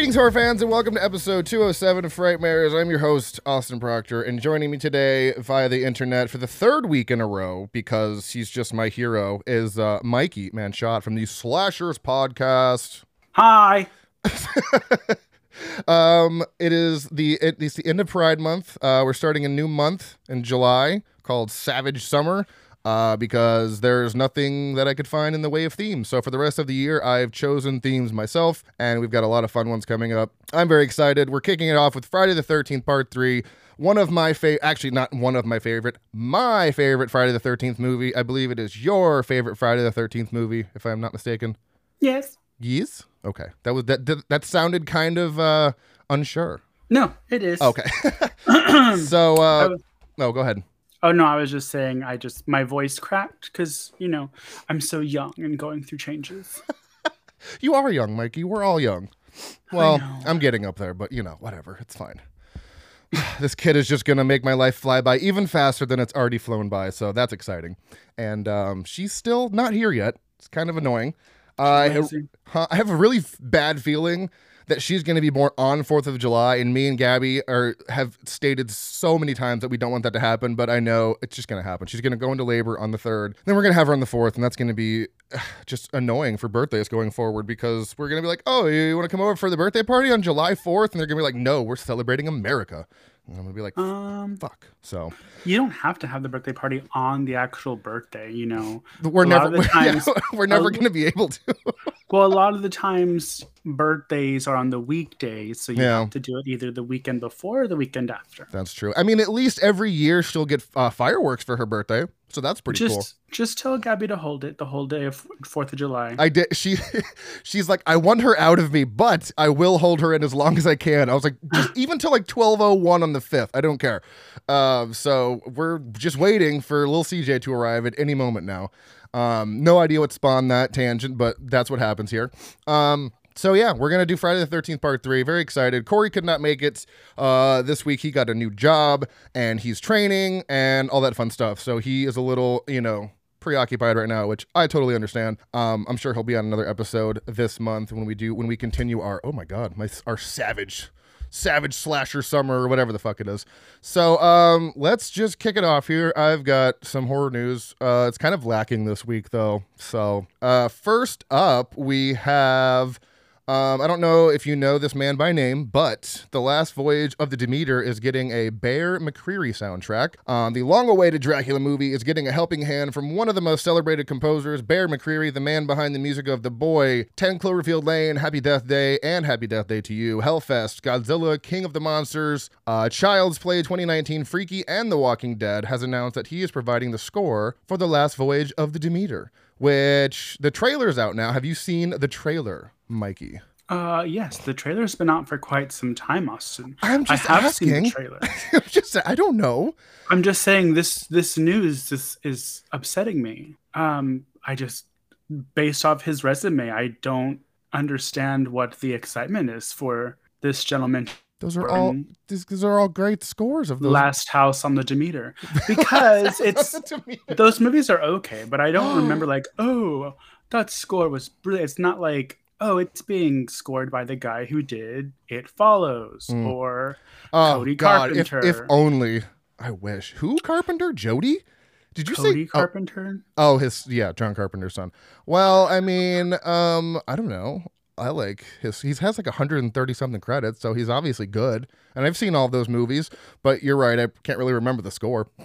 Greetings, horror fans, and welcome to episode 207 of Frightmares. I'm your host, Austin Proctor, and joining me today via the internet for the third week in a row, because he's just my hero, is uh, Mikey Manshot from the Slashers podcast. Hi. um, it is the it, it's the end of Pride Month. Uh, we're starting a new month in July called Savage Summer uh, because there's nothing that I could find in the way of themes. So for the rest of the year, I've chosen themes myself, and we've got a lot of fun ones coming up. I'm very excited. We're kicking it off with Friday the 13th, Part 3. One of my favorite, actually, not one of my favorite, my favorite Friday the 13th movie. I believe it is your favorite Friday the 13th movie, if I'm not mistaken. Yes. Yes? Okay. That was that that, that sounded kind of uh unsure. No, it is. Okay. so uh was- no, go ahead. Oh no, I was just saying I just my voice cracked because you know I'm so young and going through changes. You are young, Mikey. We're all young. Well. I'm getting up there, but you know, whatever. It's fine. this kid is just gonna make my life fly by even faster than it's already flown by, so that's exciting. And um, she's still not here yet. It's kind of annoying. I Lazy. I have a really f- bad feeling that she's going to be born on 4th of July and me and Gabby are have stated so many times that we don't want that to happen, but I know it's just going to happen. She's going to go into labor on the 3rd. Then we're going to have her on the 4th and that's going to be uh, just annoying for birthdays going forward because we're going to be like, "Oh, you want to come over for the birthday party on July 4th?" and they're going to be like, "No, we're celebrating America." And I'm going to be like, Um, "Fuck." So, you don't have to have the birthday party on the actual birthday. You know, we're A never we're, yeah, we're never a- going to be able to. well, a lot of the times birthdays are on the weekdays, so you Yeah. have to do it either the weekend before or the weekend after. That's true. I mean, at least every year she'll get uh, fireworks for her birthday, so that's pretty just cool. just tell Gabby to hold it the whole day of Fourth of July. I did. She, she's like, I want her out of me, but I will hold her in as long as I can. I was like, just even till like twelve oh one on the fifth. I don't care. Um, so we're just waiting for little CJ to arrive at any moment now. Um, no idea what spawned that tangent, but that's what happens here. Um. So yeah, we're gonna do Friday the Thirteenth Part Three. Very excited. Corey could not make it uh, this week. He got a new job and he's training and all that fun stuff. So he is a little, you know, preoccupied right now, which I totally understand. Um, I'm sure he'll be on another episode this month when we do when we continue our oh my god, my our savage savage slasher summer or whatever the fuck it is. So um let's just kick it off here. I've got some horror news. Uh it's kind of lacking this week though. So uh first up we have um, I don't know if you know this man by name, but The Last Voyage of the Demeter is getting a Bear McCreary soundtrack. Um, the long awaited Dracula movie is getting a helping hand from one of the most celebrated composers, Bear McCreary, the man behind the music of The Boy, 10 Cloverfield Lane, Happy Death Day, and Happy Death Day to You, Hellfest, Godzilla, King of the Monsters, uh, Child's Play 2019, Freaky, and The Walking Dead has announced that he is providing the score for The Last Voyage of the Demeter, which the trailer's out now. Have you seen the trailer, Mikey? Uh, yes, the trailer's been out for quite some time, Austin. I'm just I have seen the trailer. I'm just I don't know. I'm just saying this this news is is upsetting me. Um, I just based off his resume, I don't understand what the excitement is for this gentleman. Those are all these, these are all great scores of those. Last House on the Demeter, because it's me. those movies are okay, but I don't remember like oh that score was brilliant. It's not like oh it's being scored by the guy who did It Follows Mm. or oh, Cody God, if, if only I wish. Who Carpenter? Jody? Did you Cody say? Oh, Carpenter. oh, his yeah, John Carpenter's son. Well, I mean, um, I don't know. I like his. He has like 130 something credits, so he's obviously good. And I've seen all of those movies, but you're right. I can't really remember the score.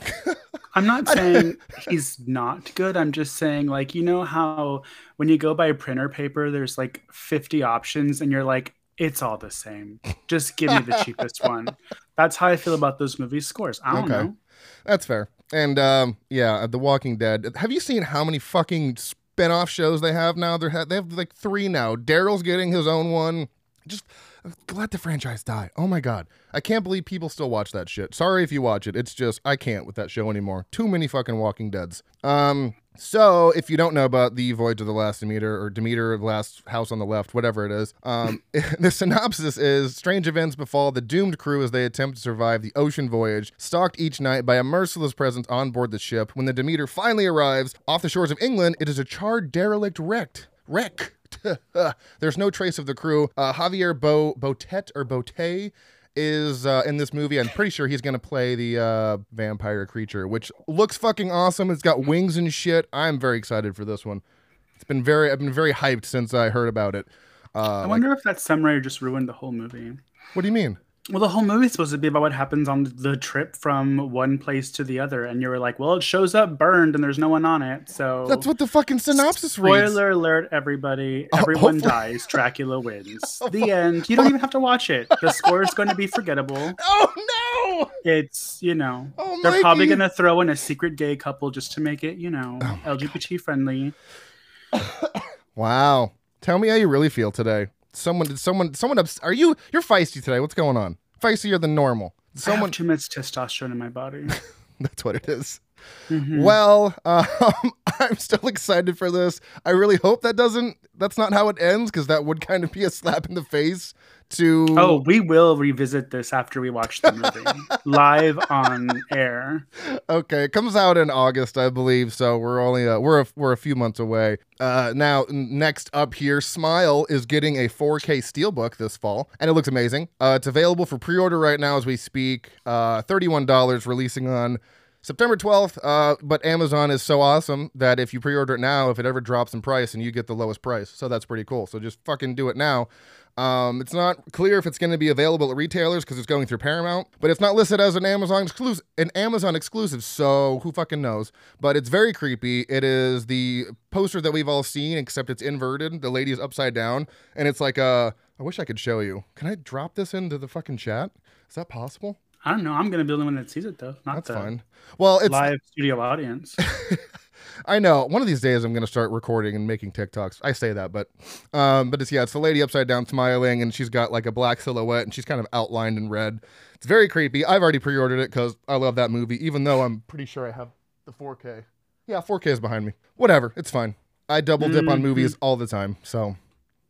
I'm not saying he's not good. I'm just saying, like, you know how when you go buy printer paper, there's like 50 options, and you're like, it's all the same. Just give me the cheapest one. That's how I feel about those movie scores. I don't Okay. know. That's fair. And um, yeah, The Walking Dead. Have you seen how many fucking spin-off shows they have now? They're ha- they have like three now. Daryl's getting his own one. Just let the franchise die. Oh my god, I can't believe people still watch that shit. Sorry if you watch it. It's just I can't with that show anymore. Too many fucking Walking Deads. Um. So, if you don't know about the Voyage of the Last Demeter or Demeter, the Last House on the Left, whatever it is, um, the synopsis is strange events befall the doomed crew as they attempt to survive the ocean voyage, stalked each night by a merciless presence on board the ship. When the Demeter finally arrives off the shores of England, it is a charred derelict wrecked. Wreck. There's no trace of the crew. Uh, Javier Bo Botet or Bote is uh, in this movie. I'm pretty sure he's gonna play the uh, vampire creature, which looks fucking awesome. It's got wings and shit. I'm very excited for this one. It's been very I've been very hyped since I heard about it. Uh, I wonder like, if that samurai just ruined the whole movie. What do you mean? Well, the whole movie is supposed to be about what happens on the trip from one place to the other, and you were like, "Well, it shows up burned, and there's no one on it." So that's what the fucking synopsis Spoiler reads. alert, everybody! Oh. Everyone dies. Dracula wins. Oh the end. You don't even have to watch it. The score is going to be forgettable. Oh no! It's you know Oh, they're probably going to throw in a secret gay couple just to make it you know Oh, LGBT friendly. Wow. Tell me how you really feel today. Someone did someone someone ups- are you you're feisty today. What's going on? Feistier than normal. I Someone have too much testosterone in my body. that's what it is. Mhm. Well, um, I'm still excited for this. I really hope that doesn't that's not how it ends because that would kind of be a slap in the face to Oh, we will revisit this after we watch the movie live on air. Okay, it comes out in August, I believe. So we're only uh, we're a, we're a few months away. Uh, now, next up here, Smile is getting a 4K steelbook this fall, and it looks amazing. Uh, it's available for pre-order right now as we speak. Uh, Thirty-one dollars, releasing on September 12th. Uh, but Amazon is so awesome that if you pre-order it now, if it ever drops in price, and you get the lowest price, so that's pretty cool. So just fucking do it now. Um, it's not clear if it's going to be available at retailers because it's going through Paramount, but it's not listed as an Amazon exclusive. An Amazon exclusive, so who fucking knows? But it's very creepy. It is the poster that we've all seen, except it's inverted. The lady is upside down, and it's like uh, I wish I could show you. Can I drop this into the fucking chat? Is that possible? I don't know. I'm going to be the one that sees it though, not That's the fine. Well, it's live studio audience. I know. One of these days, I'm going to start recording and making TikToks. I say that, but, um, but it's yeah, it's the lady upside down smiling, and she's got like a black silhouette, and she's kind of outlined in red. It's very creepy. I've already pre-ordered it because I love that movie, even though I'm pretty sure I have the 4K. Yeah, 4K is behind me. Whatever, it's fine. I double dip on Mhm. movies all the time, so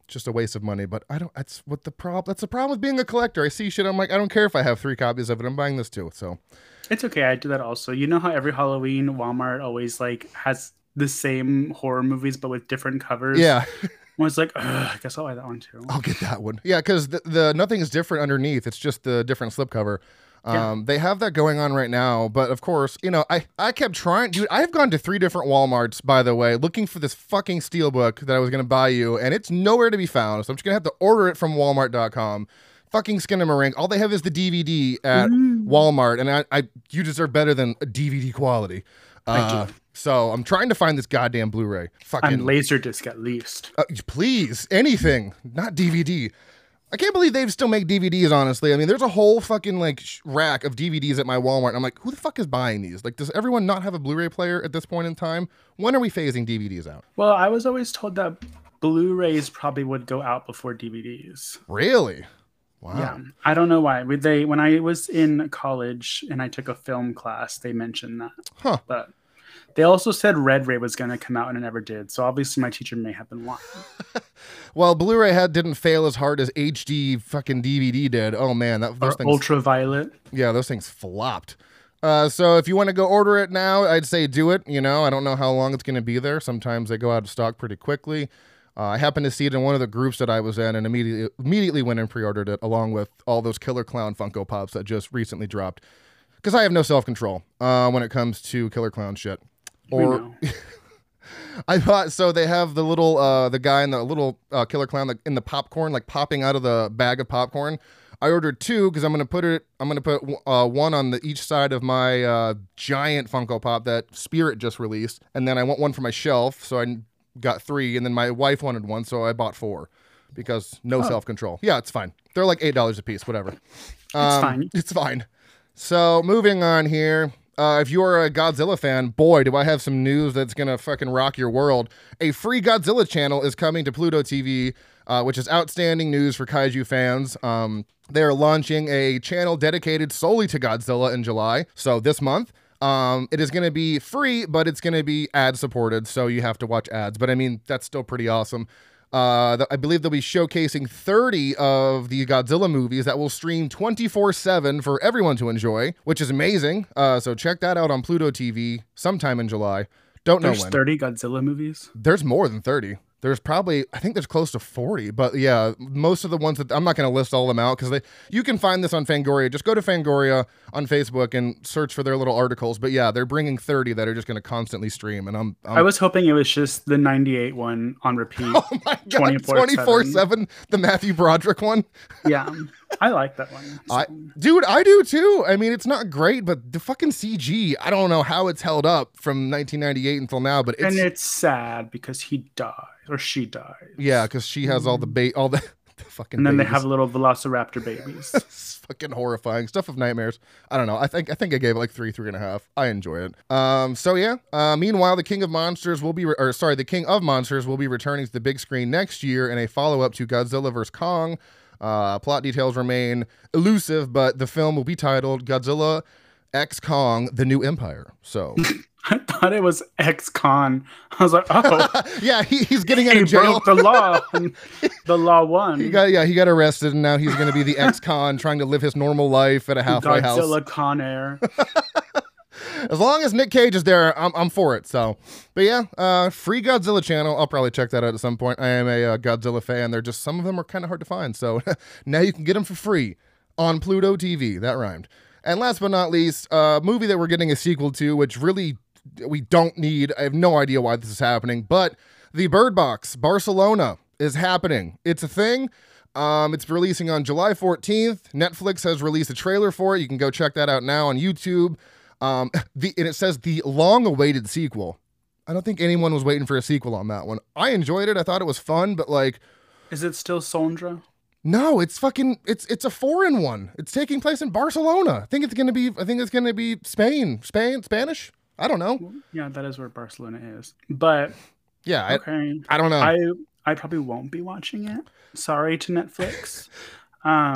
just a waste of money. But I don't. That's what the problem. That's the problem with being a collector. I see shit. I'm like, I don't care if I have three copies of it. I'm buying this too. So It's okay. I do that also. You know how every Halloween Walmart always like has the same horror movies but with different covers. yeah. I was like, I guess I'll buy that one too. I'll get that one. Yeah, because the, the nothing is different underneath. It's just the different slipcover. Yeah. Um, They have that going on right now, but of course, you know, I I kept trying, dude. I've gone to three different WalMarts, by the way, looking for this fucking steelbook that I was gonna buy you, and it's nowhere to be found. So I'm just gonna have to order it from Walmart.com. Fucking Skinamarink. All they have is the DVD at Mm. Walmart, and I, I you deserve better than a DVD quality. Thank Uh, you. so I'm trying to find this goddamn Blu-ray. Fucking I'm Laserdisc at least. uh, please, anything, not DVD. I can't believe they still make DVDs. Honestly, I mean, there's a whole fucking like rack of DVDs at my Walmart. And I'm like, who the fuck is buying these? Like, does everyone not have a Blu-ray player at this point in time? When are we phasing DVDs out? Well, I was always told that Blu-rays probably would go out before DVDs. Really? Wow. Yeah, I don't know why. They when I was in college and I took a film class, they mentioned that. Huh. But they also said Red Ray was going to come out and it never did. So obviously my teacher may have been lying. Well, Blu-ray had didn't fail as hard as HD fucking DVD did. Oh man, that those Or things. ultraviolet. Yeah, those things flopped. Uh, so if you want to go order it now, I'd say do it. You know, I don't know how long it's going to be there. Sometimes they go out of stock pretty quickly. Uh, I happened to see it in one of the groups that I was in, and immediately immediately went and pre-ordered it, along with all those Killer Clown Funko Pops that just recently dropped. Because I have no self control uh, when it comes to Killer Clown shit. Or. I thought so. They have the little uh, the guy in the little uh, Killer Clown like, in the popcorn, like popping out of the bag of popcorn. I ordered two because I'm gonna put it. I'm gonna put uh, one on the each side of my uh, giant Funko Pop that Spirit just released, and then I want one for my shelf. So I got three, and then my wife wanted one, so I bought four because no Oh. self control. Yeah, it's fine. They're like eight dollars a piece, whatever. It's Um, fine. It's fine. So moving on here. Uh, if you're a Godzilla fan, boy, do I have some news that's gonna fucking rock your world. A free Godzilla channel is coming to Pluto TV, uh, which is outstanding news for kaiju fans. Um, they are launching a channel dedicated solely to Godzilla in July. So this month, um, it is going to be free, but it's going to be ad supported, so you have to watch ads. But I mean, that's still pretty awesome. Uh, I believe they'll be showcasing 30 of the Godzilla movies that will stream 24 7 for everyone to enjoy, which is amazing. Uh, so check that out on Pluto TV sometime in July. Don't know There's when. 30 Godzilla movies. There's more than 30. There's probably I think there's close to 40, but yeah, most of the ones that I'm not going to list all of them out because they you can find this on Fangoria. Just go to Fangoria on Facebook and search for their little articles. But yeah, they're bringing 30 that are just going to constantly stream, and I'm, I'm I was hoping it was just the 98 one on repeat. oh my god, 24 seven, the Matthew Broderick one. yeah, I like that one. I, dude, I do too. I mean, it's not great, but the fucking CG, I don't know how it's held up from 1998 until now, but it's and it's sad because he died or she died. yeah, because she has all the bait, all the, the fucking. And then they have little Velociraptor babies. It's fucking horrifying stuff of nightmares. I don't know. I think I think I gave it like three, three and a half. I enjoy it. Um. So yeah. Uh. Meanwhile, the King of Monsters will be, re- or sorry, the King of Monsters will be returning to the big screen next year in a follow up to Godzilla vs Kong. Uh. Plot details remain elusive, but the film will be titled Godzilla X Kong: The New Empire. So I thought it was ex-con. I was like, oh, yeah, he, he's getting out he of jail. broke the law. The law won. He got yeah, he got arrested, and now he's going to be the ex-con trying to live his normal life at a halfway house. Godzilla Con Air. As long as Nick Cage is there, I'm, I'm for it. So, but yeah, uh, free Godzilla channel. I'll probably check that out at some point. I am a uh, Godzilla fan. They're just some of them are kind of hard to find. So now you can get them for free on Pluto TV. That rhymed. And last but not least, a movie that we're getting a sequel to, which really we don't need. I have no idea why this is happening, but the Bird Box Barcelona is happening. It's a thing. Um, it's releasing on July 14th. Netflix has released a trailer for it. You can go check that out now on YouTube. Um, the, and it says the long-awaited sequel. I don't think anyone was waiting for a sequel on that one. I enjoyed it. I thought it was fun, but like, Is it still Sandra? no, it's fucking. It's it's a foreign one. It's taking place in Barcelona. I think it's gonna be. I think it's gonna be Spain, Spain, Spanish. I don't know. Yeah, that is where Barcelona is. But Yeah, I, okay. I don't know. I I probably won't be watching it. Sorry to Netflix. Um,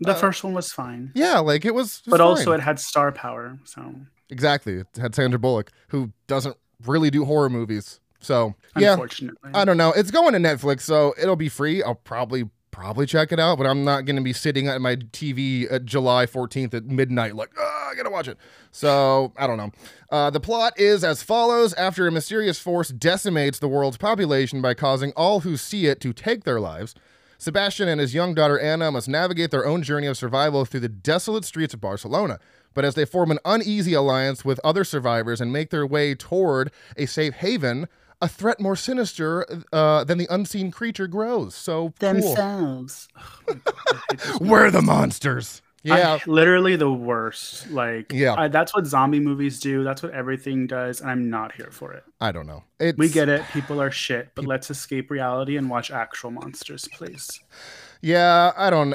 the first one was fine, yeah, like it was. but also it had star power. So exactly. It had Sandra Bullock, who doesn't really do horror movies. So yeah, unfortunately, I don't know. It's going to Netflix, so it'll be free. I'll probably probably check it out, but I'm not going to be sitting at my TV at July 14th at midnight like, oh, I got to watch it. So, I don't know. Uh, the plot is as follows After a mysterious force decimates the world's population by causing all who see it to take their lives, Sebastian and his young daughter Anna must navigate their own journey of survival through the desolate streets of Barcelona. But as they form an uneasy alliance with other survivors and make their way toward a safe haven, a threat more sinister uh, than the unseen creature grows. So cool. themselves. We're the monsters. Yeah. I- literally the worst. Like, Yeah. I, that's what zombie movies do. That's what everything does, and I'm not here for it. I don't know. It's, We get it. People are shit, but let's escape reality and watch actual monsters, please. Yeah, I don't.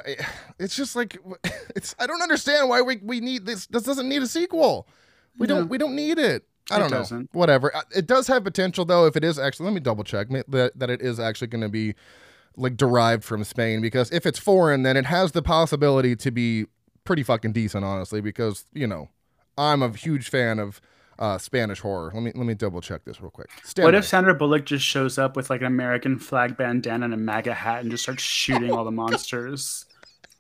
It's just like it's. I don't understand why we we need this. This doesn't need a sequel. We Yeah. don't. We don't need it. I don't know. doesn't. Whatever. It does have potential though. If it is actually, let me double check that that it is actually going to be like derived from Spain because if it's foreign, then it has the possibility to be pretty fucking decent, honestly. Because you know, I'm a huge fan of uh, Spanish horror. Let me let me double check this real quick. Stand What if Sandra Bullock just shows up with like an American flag bandana and a MAGA hat and just starts shooting all the monsters?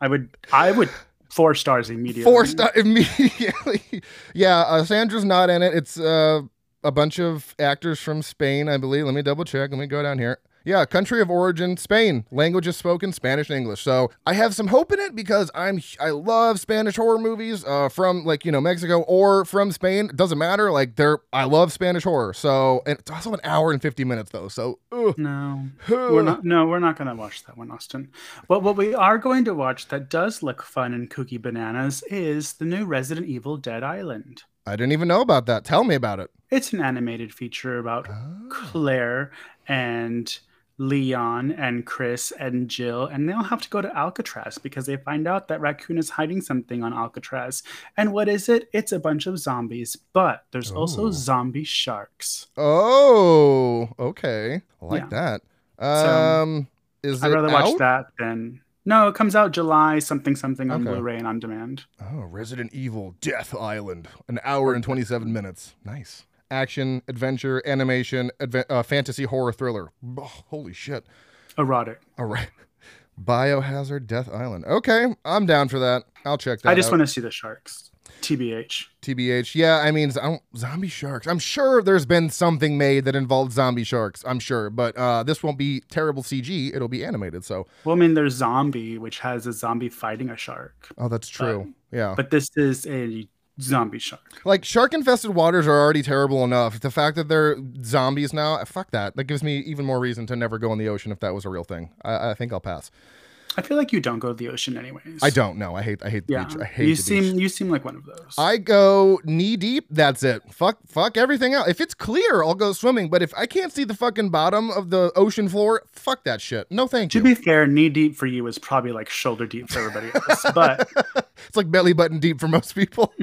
I would, I would four stars immediately. Four star immediately. yeah, uh, Sandra's not in it. It's uh, a bunch of actors from Spain, I believe. Let me double check. Let me go down here. Yeah, country of origin, Spain. Language is spoken Spanish and English. So I have some hope in it because I'm I love Spanish horror movies uh, from like you know Mexico or from Spain. It doesn't matter. Like they're I love Spanish horror. So and it's also an hour and fifty minutes though. So ugh. No, we're not. No, we're not going to watch that one, Austin. But what we are going to watch that does look fun and kooky bananas is the new Resident Evil Dead Island. I didn't even know about that. Tell me about it. It's an animated feature about Oh. Claire and Leon and Chris and Jill, and they'll have to go to Alcatraz because they find out that Raccoon is hiding something on Alcatraz. And what is it? It's a bunch of zombies, but there's also Oh. zombie sharks. Oh, okay. I like Yeah. that. Um, is I'd rather watch that than. No, it comes out July something something on Okay. Blu-ray and on demand. Oh, Resident Evil Death Island. An hour and 27 minutes. Nice. Action, adventure, animation, adve- uh, fantasy horror thriller. Oh, holy shit. Erotic. All right. Biohazard Death Island. Okay, I'm down for that. I'll check that I just out. want to see the sharks. TBH. TBH. Yeah, I mean, I don't, zombie sharks. I'm sure there's been something made that involved zombie sharks. I'm sure, but uh, this won't be terrible CG. It'll be animated. So, Well, I mean, there's Zombie, which has a zombie fighting a shark, oh, that's true. yeah, but this is a zombie shark. like shark infested waters are already terrible enough. The fact that they're zombies now, fuck that. That gives me even more reason to never go in the ocean if that was a real thing. I, I think I'll pass. I feel like you don't go to the ocean anyways. I don't know. I hate. I hate the Yeah, beach. I hate you seem beach. you seem like one of those. I go knee deep. That's it. Fuck, fuck everything else. If it's clear, I'll go swimming. But if I can't see the fucking bottom of the ocean floor, fuck that shit. No, thank to you. To be fair, knee deep for you is probably like shoulder deep for everybody else. But it's like belly button deep for most people.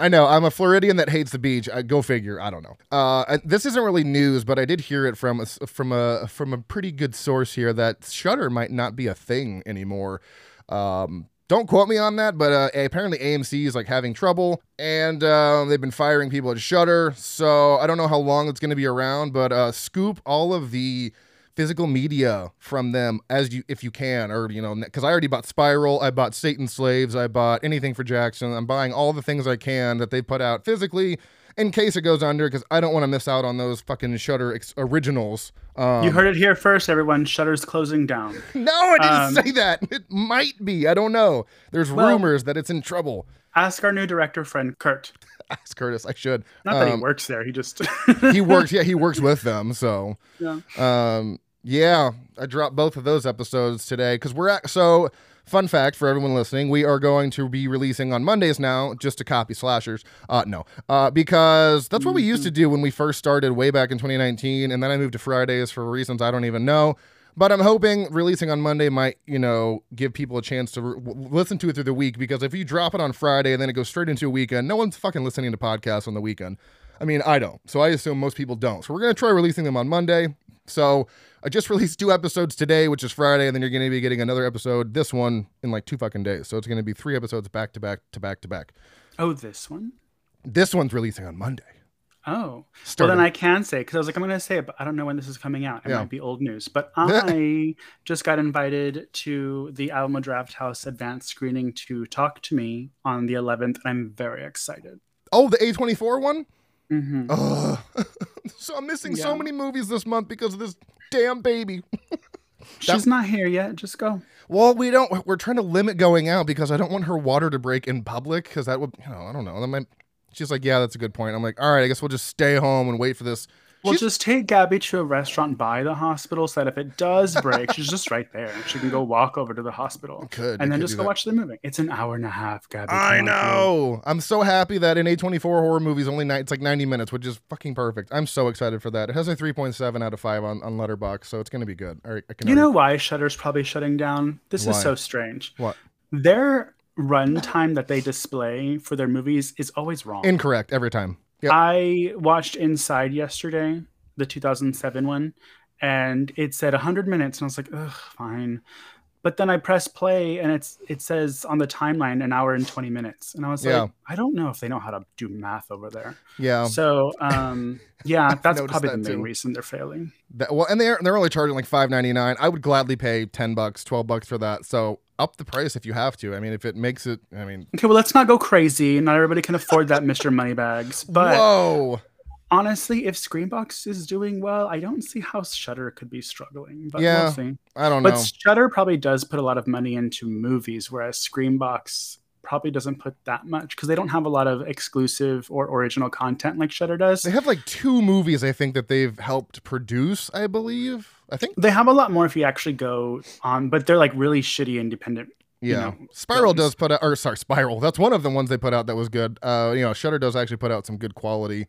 I know. I'm a Floridian that hates the beach. I, go figure. I don't know. Uh, this isn't really news, but I did hear it from a, from a from a pretty good source here that Shudder might not be a thing anymore. Um, don't quote me on that, but uh, apparently AMC is like having trouble, and uh, they've been firing people at Shudder. So I don't know how long it's going to be around, but uh, scoop all of the physical media from them as you if you can or you know because i already bought spiral i bought satan slaves i bought anything for jackson i'm buying all the things i can that they put out physically in case it goes under because i don't want to miss out on those fucking shudder ex- originals um, you heard it here first, everyone. Shudder's closing down. no i didn't um, say that it might be i don't know there's Well- rumors that it's in trouble Ask our new director friend Kurt. ask curtis i should Not that he Um, works there. He just he works yeah he works with them so Yeah. Um, yeah, I dropped both of those episodes today because we're at. So, fun fact for everyone listening, we are going to be releasing on Mondays now just to copy slashers. Uh, no, uh, because that's what we used to do when we first started way back in 2019, and then I moved to Fridays for reasons I don't even know. But I'm hoping releasing on Monday might, you know, give people a chance to re- listen to it through the week because if you drop it on Friday and then it goes straight into a weekend, no one's fucking listening to podcasts on the weekend. I mean, I don't. So I assume most people don't. So we're going to try releasing them on Monday. So I just released two episodes today, which is Friday, and then you're going to be getting another episode, this one, in like two fucking days. So it's going to be three episodes back to back to back to back. Oh, this one? This one's releasing on Monday. Oh. Well, then I can say, because I was like, I'm going to say it, but I don't know when this is coming out. It Yeah. might be old news. But I just got invited to the Alamo Drafthouse advanced screening to talk to me on the 11th, and I'm very excited. oh, the A24 one? Hmm Ugh. so I'm missing so many movies this month because of this damn baby. She's not here yet. Just go. Well, we don't. We're trying to limit going out because I don't want her water to break in public because that would, you know, I don't know. That might. She's like, yeah, that's a good point. I'm like, all right, I guess we'll just stay home and wait for this. We'll She's- just take Gabby to a restaurant by the hospital so that if it does break, she's just right there. She can go walk over to the hospital Could, and then could just go that. watch the movie. It's an hour and a half, Gabby. I Come on, girl. know. I'm so happy that an A24 horror movie is only ni- it's like 90 minutes, which is fucking perfect. I'm so excited for that. It has a 3.7 out of 5 on, on Letterboxd, so it's going to be good. All right, I can You already- know why Shudder's probably shutting down? This Why? is so strange. what? Their runtime that they display for their movies is always wrong. Incorrect every time. Yep. I watched Inside yesterday, the 2007 one, and it said 100 minutes, and I was like, ugh, fine. But then I press play, and it's it says on the timeline an hour and 20 minutes, and I was Yeah. like, I don't know if they know how to do math over there. Yeah. So, um, yeah, that's probably the main too. reason they're failing. That, well, and they're they're only charging like 5.99. I would gladly pay 10 bucks, 12 bucks for that. So up the price if you have to. I mean, if it makes it. I mean, Okay, well, let's not go crazy. Not everybody can afford that, Mr. Moneybags. But whoa. honestly, if Screambox is doing well, I don't see how Shudder could be struggling. But Yeah, we'll see. I don't know. But. Shudder probably does put a lot of money into movies, whereas Screenbox probably doesn't put that much because they don't have a lot of exclusive or original content like Shudder does. They have like two movies I think that they've helped produce. I believe. I think. They have a lot more if you actually go on, but they're like really shitty independent. you Yeah, know, Spiral films. does put out, or sorry, Spiral. That's one of the ones they put out that was good. Uh, you know, Shudder does actually put out some good quality,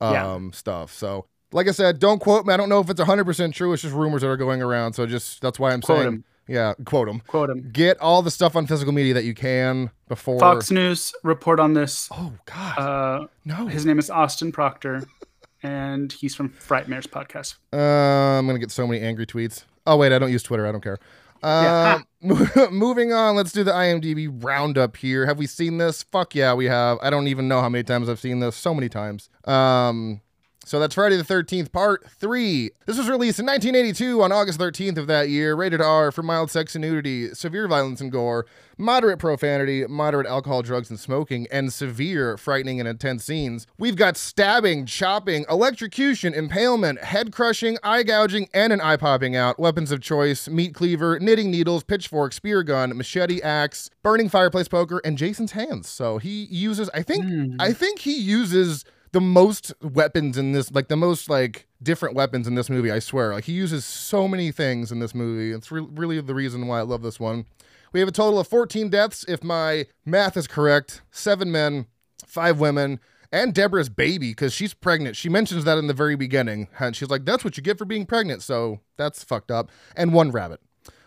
um, Yeah. stuff. So, like I said, don't quote me. I don't know if it's hundred percent true. It's just rumors that are going around. So just that's why I'm Quote saying, 'em. Yeah, quote them. Quote him. Get all the stuff on physical media that you can before. Fox News report on this. Oh God, Uh, no. his name is Austin Proctor, and he's from Frightmares podcast. Uh, I'm gonna get so many angry tweets. Oh wait, I don't use Twitter. I don't care. Yeah. Um, moving on, let's do the IMDb roundup here. Have we seen this? Fuck yeah, we have. I don't even know how many times I've seen this. So many times. Um, So that's Friday the 13th, part three. This was released in 1982 on August 13th of that year. Rated R for mild sex and nudity, severe violence and gore, moderate profanity, moderate alcohol, drugs, and smoking, and severe frightening and intense scenes. We've got stabbing, chopping, electrocution, impalement, head crushing, eye gouging, and an eye popping out. Weapons of choice, meat cleaver, knitting needles, pitchfork, spear gun, machete, axe, burning fireplace poker, and Jason's hands. So he uses, I think, Hmm. I think he uses the most weapons in this like the most like different weapons in this movie i swear. Like he uses so many things in this movie. It's re- really the reason why i love this one. We have a total of 14 deaths if my math is correct. Seven men five women and deborah's baby because she's pregnant. She mentions that in the very beginning and she's like that's what you get for being pregnant so that's fucked up. And one rabbit.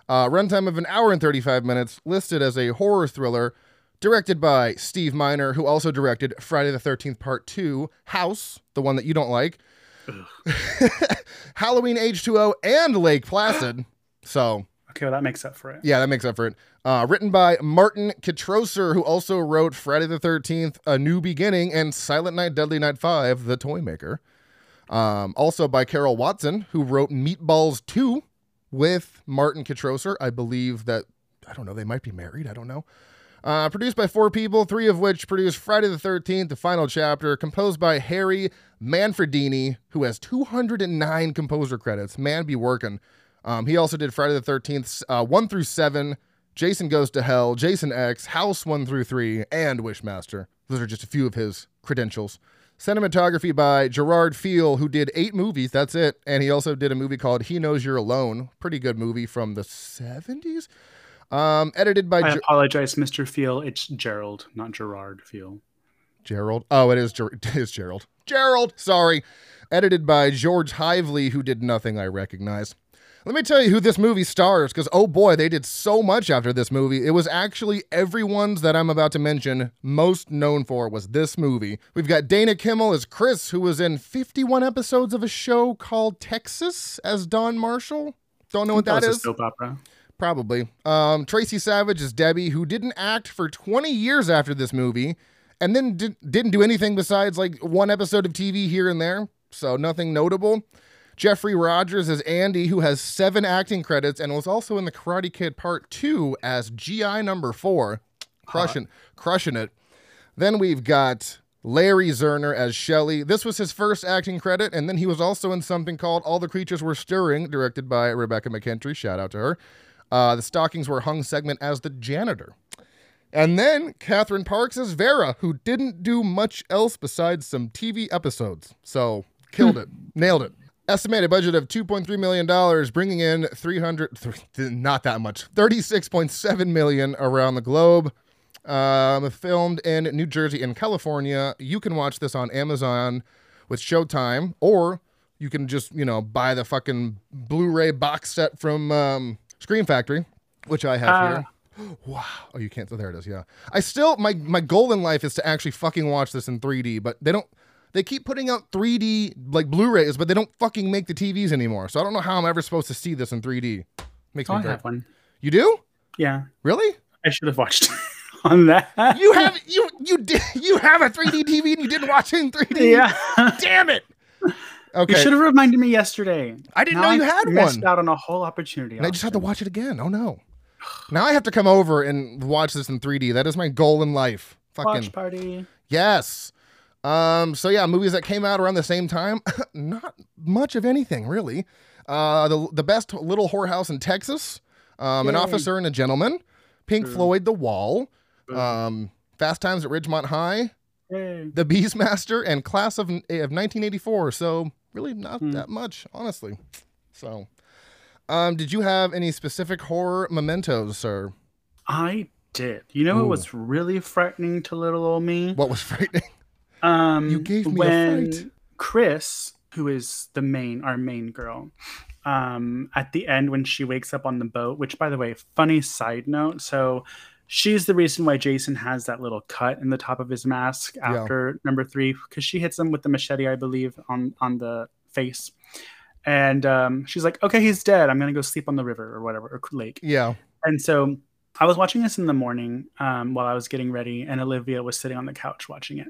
Uh, runtime of an hour and 35 minutes listed as a horror thriller directed by Steve Miner, who also directed Friday the 13th Part 2, House, the one that you don't like, Halloween H2O, and Lake Placid. So, Okay, well that makes up for it. yeah, that makes up for it. Uh, written by Martin Kitrosser, who also wrote Friday the 13th, A New Beginning, and Silent Night, Deadly Night 5, The Toy Maker. Um, also by Carol Watson, who wrote Meatballs 2 with Martin Kitrosser. I believe that, I don't know, they might be married. I don't know. Uh, produced by four people, three of which produced Friday the 13th, the final chapter, composed by Harry Manfredini, who has 209 composer credits. Man be working. Um, he also did Friday the 13th, uh, 1 through 7, Jason Goes to Hell, Jason X, House 1 through 3, and Wishmaster. Those are just a few of his credentials. Cinematography by Gerard Feel, who did eight movies. That's it. And he also did a movie called He Knows You're Alone. Pretty good movie from the 70s. Um, edited by I Ger- apologize, Mr. Feel. It's Gerald, not Gerard Feel. Gerald. Oh, it is, Ger- it is Gerald. Gerald, sorry. Edited by George Hively, who did nothing I recognize. Let me tell you who this movie stars, because oh boy, they did so much after this movie. It was actually everyone's that I'm about to mention most known for was this movie. We've got Dana Kimmel as Chris, who was in 51 episodes of a show called Texas as Don Marshall. Don't know what that was is. a soap opera. Probably. Um, Tracy Savage is Debbie, who didn't act for 20 years after this movie, and then did, didn't do anything besides like one episode of TV here and there. So nothing notable. Jeffrey Rogers is Andy, who has seven acting credits and was also in the Karate Kid Part Two as GI Number Four, crushing, crushing it. Then we've got Larry Zerner as Shelley. This was his first acting credit, and then he was also in something called All the Creatures Were Stirring, directed by Rebekah McKendry. Shout out to her. Uh, the Stockings Were Hung segment as the janitor. And then Catherine Parks as Vera, who didn't do much else besides some TV episodes. So killed it, nailed it. Estimated budget of $2.3 million, bringing in 300, th- not that much, 36.7 million around the globe. Um, filmed in New Jersey and California. You can watch this on Amazon with Showtime, or you can just, you know, buy the fucking Blu-ray box set from um, Scream Factory, which I have Ah. here. Wow. Oh, you can't. So there it is. Yeah. I still my my goal in life is to actually fucking watch this in 3D, but they don't. They keep putting out 3D like Blu-rays, but they don't fucking make the TVs anymore. So I don't know how I'm ever supposed to see this in 3D. Makes Oh, me I have one. You do? Yeah, Really? I should have watched on that. You have you you did you have a 3D TV and you didn't watch it in 3D? yeah. Damn it. Okay. You should have reminded me yesterday. I didn't Now know you I had missed one. out on a whole opportunity. And I just had to watch it again. Oh no. Now I have to come over and watch this in 3D. That is my goal in life. Fucking watch party. yes. Um. So yeah, movies that came out around the same time. Not much of anything really. Uh, the the best little whorehouse in Texas. Um, an officer and a gentleman. Pink True. Floyd, The Wall. Um, Fast Times at Ridgemont High. The Beastmaster and Class of, of 1984. So really not Hmm. that much, honestly. So, um, did you have any specific horror mementos, sir? I did. You know Ooh. what was really frightening to little old me? What was frightening? Um, You gave me a when fright. Chris, who is the main, our main girl, um, at the end when she wakes up on the boat. Which, by the way, funny side note. So, she's the reason why Jason has that little cut in the top of his mask Yeah. after number three, because she hits him with the machete, I believe, on on the face. And um, she's like, "Okay, he's dead. I'm gonna go sleep on the river or whatever or lake." Yeah. And so I was watching this in the morning um, while I was getting ready, and Olivia was sitting on the couch watching it.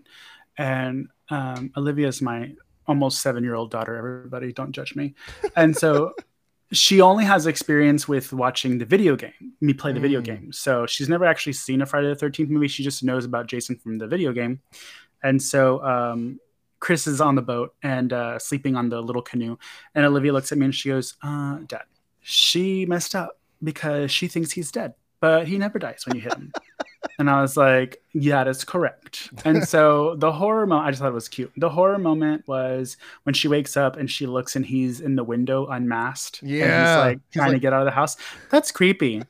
And um, Olivia is my almost seven year old daughter. Everybody, don't judge me. And so she only has experience with watching the video game, me play the video Mm. game. So she's never actually seen a Friday the 13th movie. She just knows about Jason from the video game. And so um, Chris is on the boat and uh, sleeping on the little canoe. And Olivia looks at me and she goes, uh, Dad, she messed up because she thinks he's dead, but he never dies when you hit him. and I was like, yeah, that's correct. And so the horror moment, I just thought it was cute. The horror moment was when she wakes up and she looks and he's in the window unmasked. And Yeah. he's like He's trying to get out of the house. That's creepy.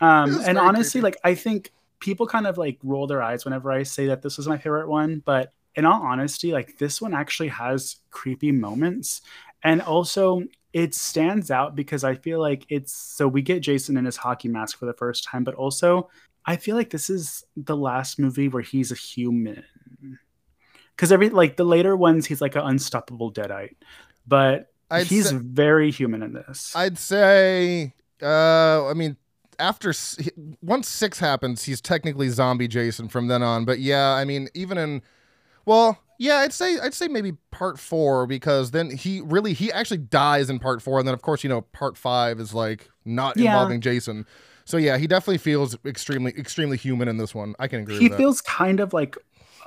Um, and honestly, creepy. like, I think people kind of like roll their eyes whenever I say that this was my favorite one. But in all honesty, like, this one actually has creepy moments. And also, it stands out because I feel like it's so we get Jason in his hockey mask for the first time, but also I feel like this is the last movie where he's a human. Because every like the later ones, he's like an unstoppable deadite, but I'd he's say- very human in this. I'd say, uh, I mean, after once six happens, he's technically zombie Jason from then on. But yeah, I mean, even in, well, yeah, I'd say I'd say maybe part four because then he really he actually dies in part four, and then of course you know part five is like not Yeah. involving Jason. So yeah, he definitely feels extremely extremely human in this one. I can agree. he with that. feels kind of like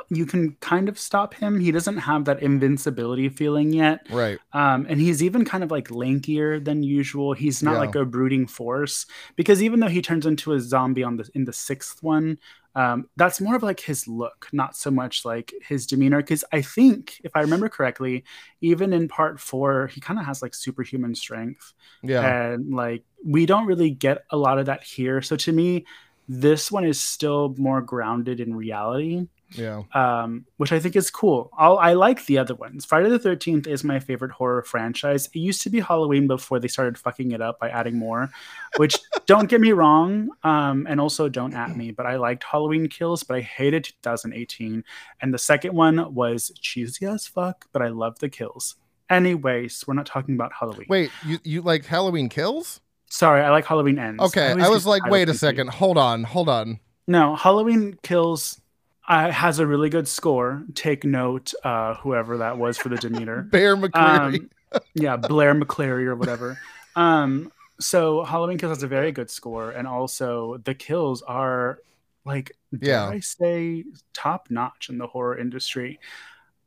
you can kind of stop him. He doesn't have that invincibility feeling yet. right. Um, and he's even kind of like lankier than usual. He's not Yeah. like a brooding force because even though he turns into a zombie on the in the sixth one, um, that's more of like his look, not so much like his demeanor. Because I think, if I remember correctly, even in part four, he kind of has like superhuman strength, Yeah. and like we don't really get a lot of that here. So to me, this one is still more grounded in reality yeah. um, which I think is cool. I'll, I like the other ones. Friday the Thirteenth is my favorite horror franchise. It used to be Halloween before they started fucking it up by adding more. Which don't get me wrong, um, and also don't at me, but I liked Halloween Kills, but I hated 2018. And the second one was cheesy as fuck, but I love the kills. Anyways, we're not talking about Halloween. Wait, you you like Halloween Kills? Sorry, I like Halloween Ends. Okay, always I was like, wait a second, hold on, hold on. No, Halloween Kills uh, has a really good score. Take note, uh, whoever that was for the Demeter. Bear McCreary. Um, yeah, Blair McClary or whatever. Um, so Halloween Kills has a very good score, and also the kills are like, dare Yeah. I say, top notch in the horror industry.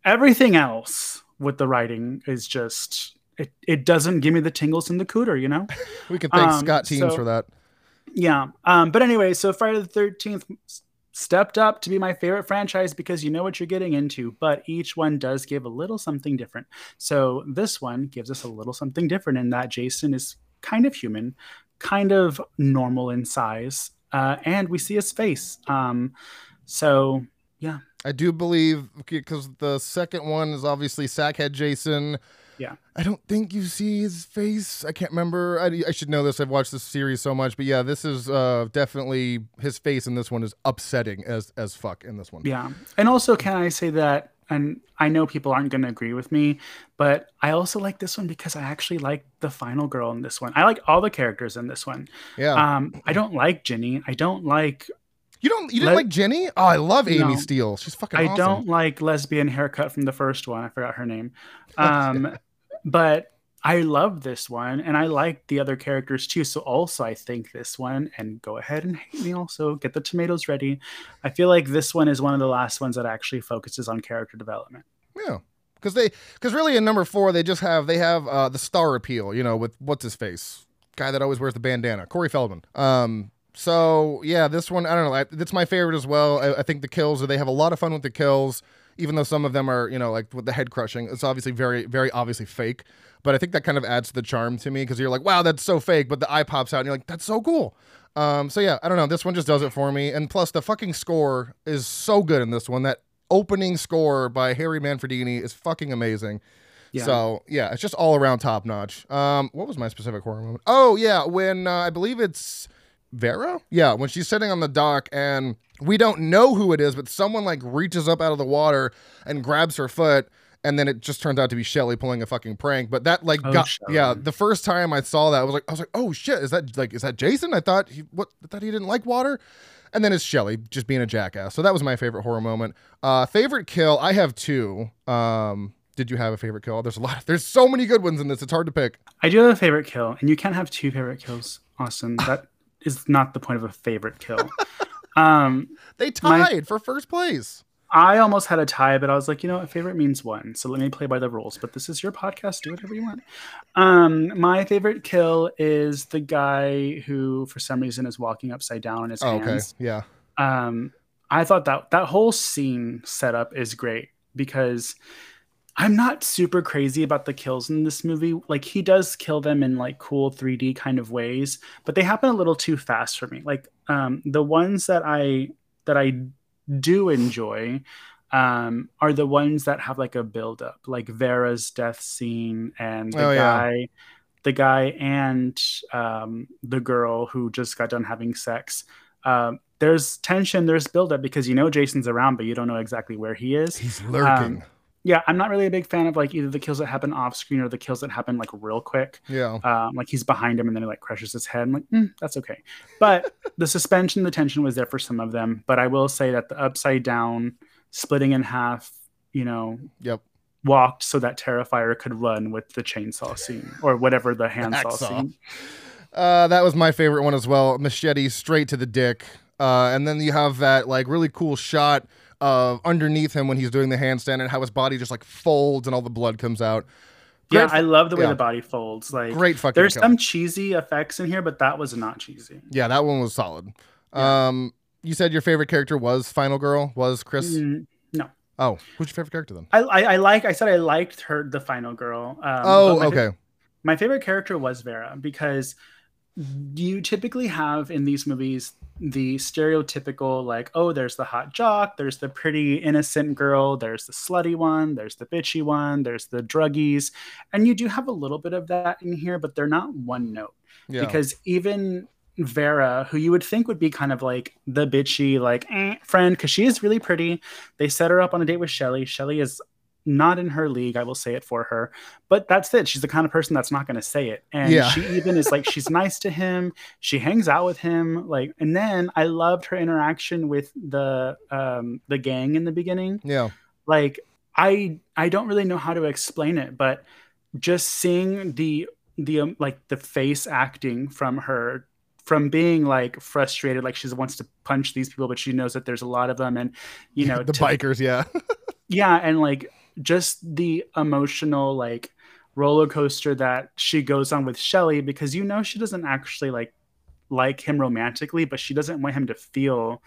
Everything else with the writing is just it. It doesn't give me the tingles in the cooter, you know. we can thank um, Scott Teems so- for that. Yeah. Um, but anyway, so Friday the Thirteenth stepped up to be my favorite franchise because you know what you're getting into, but each one does give a little something different. So this one gives us a little something different in that Jason is kind of human, kind of normal in size, uh, and we see his face. Um, so yeah, I do believe because the second one is obviously Sackhead Jason. Yeah. I don't think you see his face. I can't remember. I, I should know this. I've watched this series so much, but yeah, this is uh, definitely his face in this one is upsetting as as fuck in this one. yeah. And also, can I say that? And I know people aren't going to agree with me, but I also like this one because I actually like the final girl in this one. I like all the characters in this one. Yeah. Um, I don't like Ginny. I don't like. you don't you didn't let- like Jenny? Oh, I love Amy No. Steele. She's fucking I awesome. don't like lesbian haircut from the first one. I forgot her name. Um, but I love this one, and I like the other characters too. So also, I think this one, and go ahead and hate me. Also, get the tomatoes ready. I feel like this one is one of the last ones that actually focuses on character development. Yeah. Because they, because really in number four they just have they have uh, the star appeal, you know, with what's his face, guy that always wears the bandana, Corey Feldman. Um, so yeah, this one I don't know, I, it's my favorite as well. I, I think the kills they have a lot of fun with the kills, even though some of them are you know like with the head crushing. It's obviously very very obviously fake, but I think that kind of adds to the charm to me because you're like, wow, that's so fake, but the eye pops out and you're like, that's so cool. Um, so yeah, I don't know. This one just does it for me, and plus the fucking score is so good in this one. That opening score by Harry Manfredini is fucking amazing. Yeah. So yeah, it's just all around top notch. Um, what was my specific horror moment? Oh yeah, when uh, I believe it's Vera. Yeah, when she's sitting on the dock and we don't know who it is, but someone like reaches up out of the water and grabs her foot. And then it just turns out to be Shelly pulling a fucking prank. But that like Oh, got Shelley. yeah. The first time I saw that, I was like, I was like, oh shit, is that like is that Jason? I thought he what I thought he didn't like water. And then it's Shelly just being a jackass. So that was my favorite horror moment. Uh, favorite kill, I have two. Um, did you have a favorite kill? There's a lot. There's so many good ones in this. It's hard to pick. I do have a favorite kill, and you can't have two favorite kills, Austin. That is not the point of a favorite kill. Um, They tied for first place. I almost had a tie, but I was like, you know what, favorite means one. So let me play by the rules. But this is your podcast. Do whatever you want. Um, my favorite kill is the guy who, for some reason, is walking upside down on his Oh, okay. Yeah. Um, I thought that that whole scene setup is great because I'm not super crazy about the kills in this movie. Like he does kill them in like cool 3D kind of ways, but they happen a little too fast for me. Like um, the ones that I that I do enjoy um, are the ones that have like a build up, like Vera's death scene and the Oh, yeah. guy, the guy and um, the girl who just got done having sex. Um, there's tension, there's build up because you know Jason's around, but you don't know exactly where he is. He's lurking. Yeah, I'm not really a big fan of like either the kills that happen off screen or the kills that happen like real quick. yeah. Um, like he's behind him and then he like crushes his head. I'm like, mm, that's okay. But the suspension, the tension was there for some of them. But I will say that the upside down, splitting in half, you know, Yep. walked so that Terrifier could run with the chainsaw scene or whatever the handsaw scene. Uh, that was my favorite one as well. Machete straight to the dick. Uh, and then you have that like really cool shot of underneath him when he's doing the handstand and how his body just like folds and all the blood comes out. Yeah, Great- I love the way yeah. the body folds. Like Great fucking there's kill. some cheesy effects in here, but that was not cheesy. Yeah, that one was solid. Yeah. Um, you said your favorite character was Final Girl. Was Chris? Mm, no. Oh, who's your favorite character then? I, I, I like I said I liked her the final girl. Um, oh, my fa- okay. my favorite character was Vera because you typically have in these movies the stereotypical like oh there's the hot jock there's the pretty innocent girl there's the slutty one there's the bitchy one there's the druggies and you do have a little bit of that in here but they're not one note Yeah. because even Vera, who you would think would be kind of like the bitchy, like eh, friend, because she is really pretty. They set her up on a date with Shelly. Shelly is not in her league. I will say it for her, but that's it. She's the kind of person that's not going to say it. And Yeah. she even is like, she's nice to him. She hangs out with him. Like, and then I loved her interaction with the um, the gang in the beginning yeah. like i i don't really know how to explain it but just seeing the the um, like the face acting from her from being like frustrated like she wants to punch these people but she knows that there's a lot of them and you know the to- bikers. Yeah. yeah and like just the emotional like roller coaster that she goes on with Shelly because you know she doesn't actually like like him romantically but she doesn't want him to feel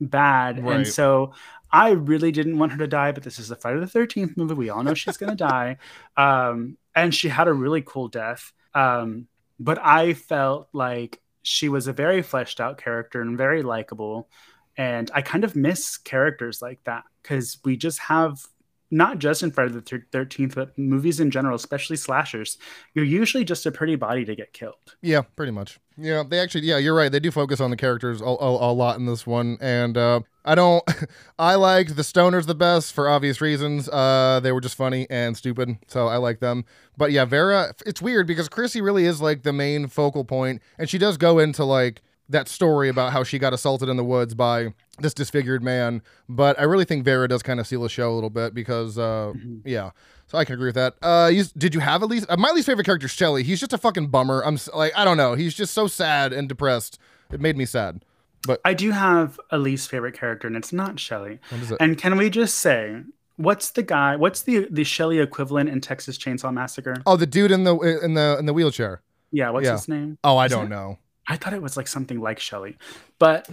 bad. Right. and so I really didn't want her to die but this is the Friday the 13th movie. We all know she's going to die. Um and she had a really cool death. Um but I felt like she was a very fleshed out character and very likable. And I kind of miss characters like that because we just have not just in Friday the 13th, but movies in general, especially slashers. You're usually just a pretty body to get killed. Yeah, pretty much. Yeah, they actually. Yeah, you're right. They do focus on the characters a, a, a lot in this one, and uh, I don't. I liked the stoners the best for obvious reasons. Uh, they were just funny and stupid, so I like them. But yeah, Vera. It's weird because Chrissy really is like the main focal point, and she does go into like that story about how she got assaulted in the woods by this disfigured man. But I really think Vera does kind of seal the show a little bit because, uh, yeah. So I can agree with that. Uh, you, did you have at least uh, my least favorite character, is Shelly? He's just a fucking bummer. I'm like, I don't know. He's just so sad and depressed. It made me sad. But I do have a least favorite character, and it's not Shelly. It? And can we just say, what's the guy? What's the the Shelly equivalent in Texas Chainsaw Massacre? oh, the dude in the in the in the wheelchair. Yeah, what's Yeah. his name? Oh, I Is don't it- know. I thought it was like something like Shelly, but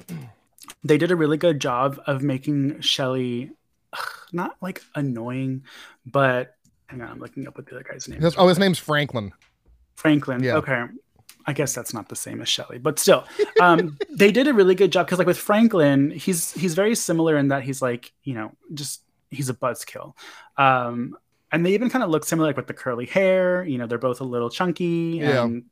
they did a really good job of making Shelly not like annoying, but hang on, I'm looking up what the other guy's name is. Oh, his name's Franklin. Franklin. Yeah. Okay. I guess that's not the same as Shelley, but still, um, they did a really good job because, like, with Franklin, he's he's very similar in that he's like, you know, just he's a buzzkill, um, and they even kind of look similar, like with the curly hair. You know, they're both a little chunky, Yeah. and,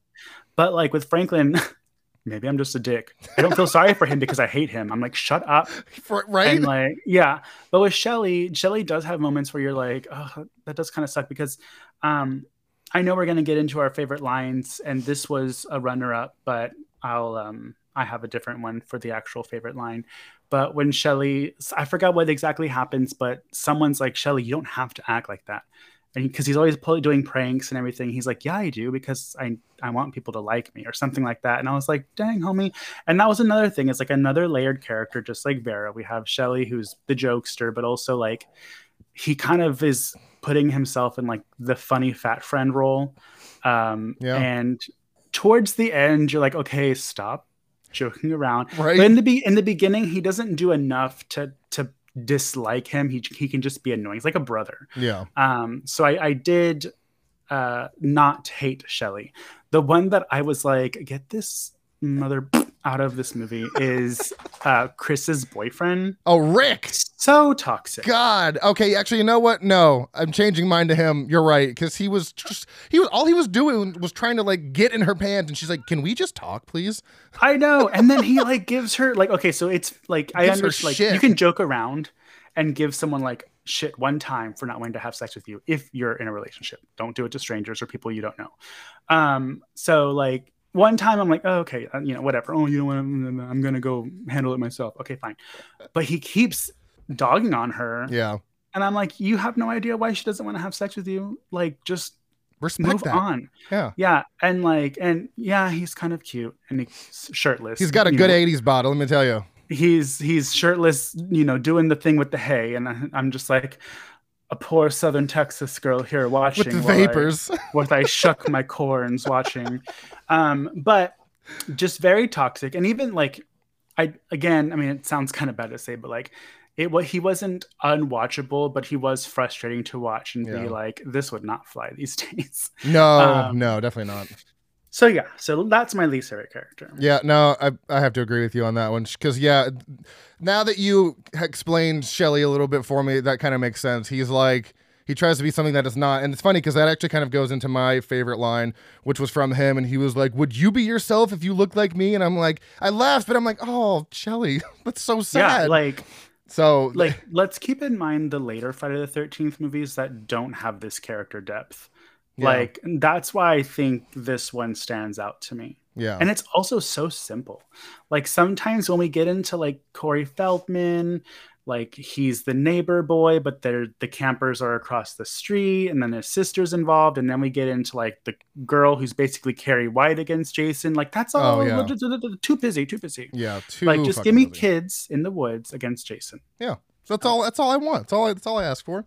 but like with Franklin, maybe I'm just a dick. I don't feel sorry for him because I hate him. I'm like, shut up, For, right? and like yeah but with shelly shelly does have moments where you're like oh that does kind of suck because um i know we're going to get into our favorite lines and this was a runner up but i'll um I have a different one for the actual favorite line. But when Shelly, I forgot what exactly happens, but someone's like, Shelly, you don't have to act like that. And because he's always doing pranks and everything, he's like, Yeah, I do because I I want people to like me or something like that. And I was like, Dang, homie. And that was another thing. It's like another layered character, just like Vera. We have Shelly, who's the jokester, but also like he kind of is putting himself in like the funny fat friend role. Um, Yeah. And towards the end, you're like, okay, stop joking around. Right. But in the be- in the beginning, he doesn't do enough to to dislike him. He he can just be annoying. He's like a brother. Yeah. Um, so I, I did uh, not hate Shelley. The one that I was like, get this mother out of this movie is uh, Chris's boyfriend. Oh, Rick. So toxic. God. Okay. Actually, you know what? No, I'm changing mine to him. You're right, because he was just he was all he was doing was trying to like get in her pants, and she's like, "Can we just talk, please?" I know. And then he like gives her like okay, so it's like I understand like shit. you can joke around and give someone like shit one time for not wanting to have sex with you if you're in a relationship. Don't do it to strangers or people you don't know. Um so like one time I'm like, oh, okay, uh, you know, whatever. Oh, you know what? I'm, I'm gonna go handle it myself. Okay, fine. But he keeps dogging on her, Yeah. and I'm like, you have no idea why she doesn't want to have sex with you. Like, just Respect move that. on. Yeah. Yeah, and like, and yeah, he's kind of cute and he's shirtless. He's got a good know. '80s body. Let me tell you. he's he's shirtless, you know, doing the thing with the hay, and I, I'm just like a poor Southern Texas girl here watching With while I- vapors. with I shuck my corns watching. Um, but just very toxic, and even like I again, I mean, it sounds kind of bad to say, but like it what he wasn't unwatchable, but he was frustrating to watch and Yeah. be like, this would not fly these days. No, Um, no, definitely not. So yeah, so that's my least favorite character. Yeah, no, I I have to agree with you on that one because yeah, now that you explained Shelley a little bit for me, that kind of makes sense. He's like he tries to be something that is not, and it's funny because that actually kind of goes into my favorite line, which was from him, and he was like, "Would you be yourself if you looked like me?" And I'm like, I laughed, but I'm like, "Oh, Shelley, that's so sad." Yeah, like so like let's keep in mind the later Friday the 13th movies that don't have this character depth. Yeah. Like that's why I think this one stands out to me. yeah, And it's also so simple. Like sometimes when we get into like Corey Feldman, like he's the neighbor boy, but they're the campers are across the street, and then his sister's involved, and then we get into like the girl who's basically Carrie White against Jason. Like that's oh, all Oh, yeah. too busy, too busy. yeah, too like just give me busy. kids in the woods against Jason. Yeah, so that's all. That's all I want. That's all. I, that's all I ask for.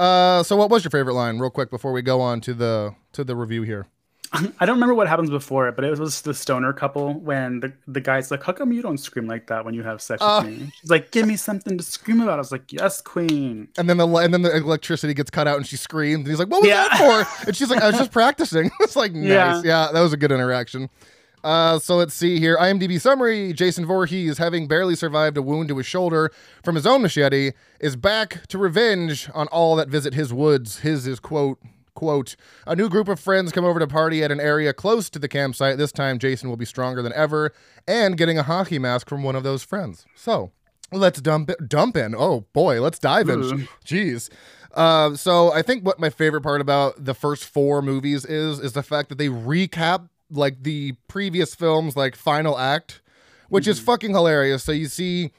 Uh, so what was your favorite line, real quick, before we go on to the to the review here? I don't remember what happens before it, but it was the stoner couple when the, the guy's like, How come you don't scream like that when you have sex Uh. with me? She's like, Give me something to scream about. I was like, Yes, queen. And then the and then the electricity gets cut out, and she screams. And he's like, "What was Yeah. that for?" And she's like, "I was just practicing." it's like nice, yeah. Yeah. that was a good interaction. Uh, so let's see here. IMDb summary: Jason Voorhees, having barely survived a wound to his shoulder from his own machete, is back to revenge on all that visit his woods. His is quote quote a new group of friends come over to party at an area close to the campsite. This time, Jason will be stronger than ever and getting a hockey mask from one of those friends. So let's dump it, dump in. Oh boy, let's dive in. Ooh. Jeez. Uh, so I think what my favorite part about the first four movies is is the fact that they recap like the previous films, like final act, which is fucking hilarious. So you see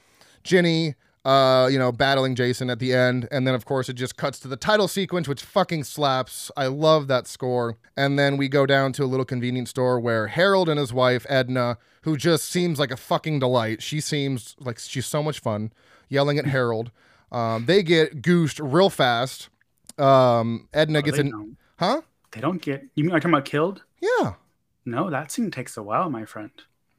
Ginny, uh, you know, battling Jason at the end, and then of course it just cuts to the title sequence, which fucking slaps. I love that score. And then we go down to a little convenience store where Harold and his wife Edna, who just seems like a fucking delight. She seems like she's so much fun, yelling at Harold. Um, they get goosed real fast. Um, Edna Oh, gets in, don't. huh? they don't get you mean are you talking about killed? Yeah. No, that scene takes a while, my friend.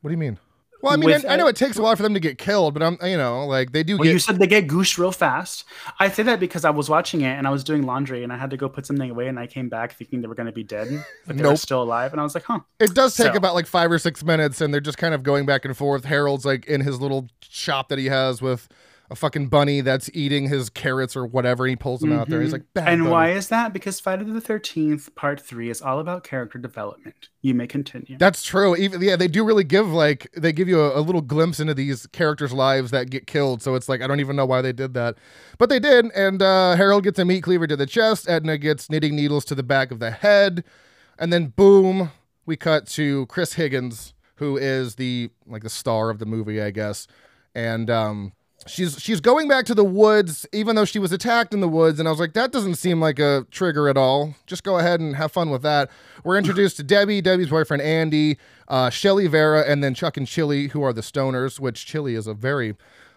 What do you mean? Well, I mean, With, I, I know it takes a while for them to get killed, but I'm, you know, like they do Well, get. you said they get goosed real fast. I say that because I was watching it and I was doing laundry and I had to go put something away and I came back thinking they were going to be dead, but they were Nope. still alive. And I was like, huh. It does take So- about like five or six minutes, and they're just kind of going back and forth. Harold's like in his little shop that he has with a fucking bunny that's eating his carrots or whatever. He pulls them out there. He's Mhm. like, and bunny." why is that? Because Friday the 13th, part three, is all about character development. You may continue. That's true. Even yeah, they do really give like they give you a, a little glimpse into these characters' lives that get killed. So it's like I don't even know why they did that, but they did. And uh, Harold gets a meat cleaver to the chest. Edna gets knitting needles to the back of the head, and then boom, we cut to Chris Higgins, who is the like the star of the movie, I guess. And um she's she's going back to the woods even though she was attacked in the woods and I was like that doesn't seem like a trigger at all. Just go ahead and have fun with that. We're introduced to Debbie, Debbie's boyfriend Andy, uh Shelly Vera and then Chuck and Chili who are the stoners, which Chili is a very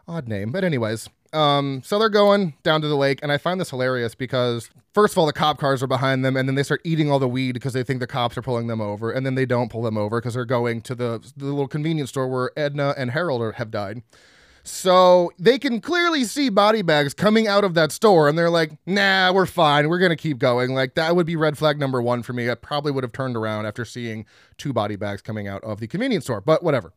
odd name. But anyways, um, so they're going down to the lake, and I find this hilarious because first of all, the cop cars are behind them, and then they start eating all the weed because they think the cops are pulling them over, and then they don't pull them over because they're going to the the little convenience store where Edna and Harold are, have died. So they can clearly see body bags coming out of that store, and they're like, "Nah, we're fine. We're gonna keep going." Like that would be red flag number one for me. I probably would have turned around after seeing two body bags coming out of the convenience store, but whatever.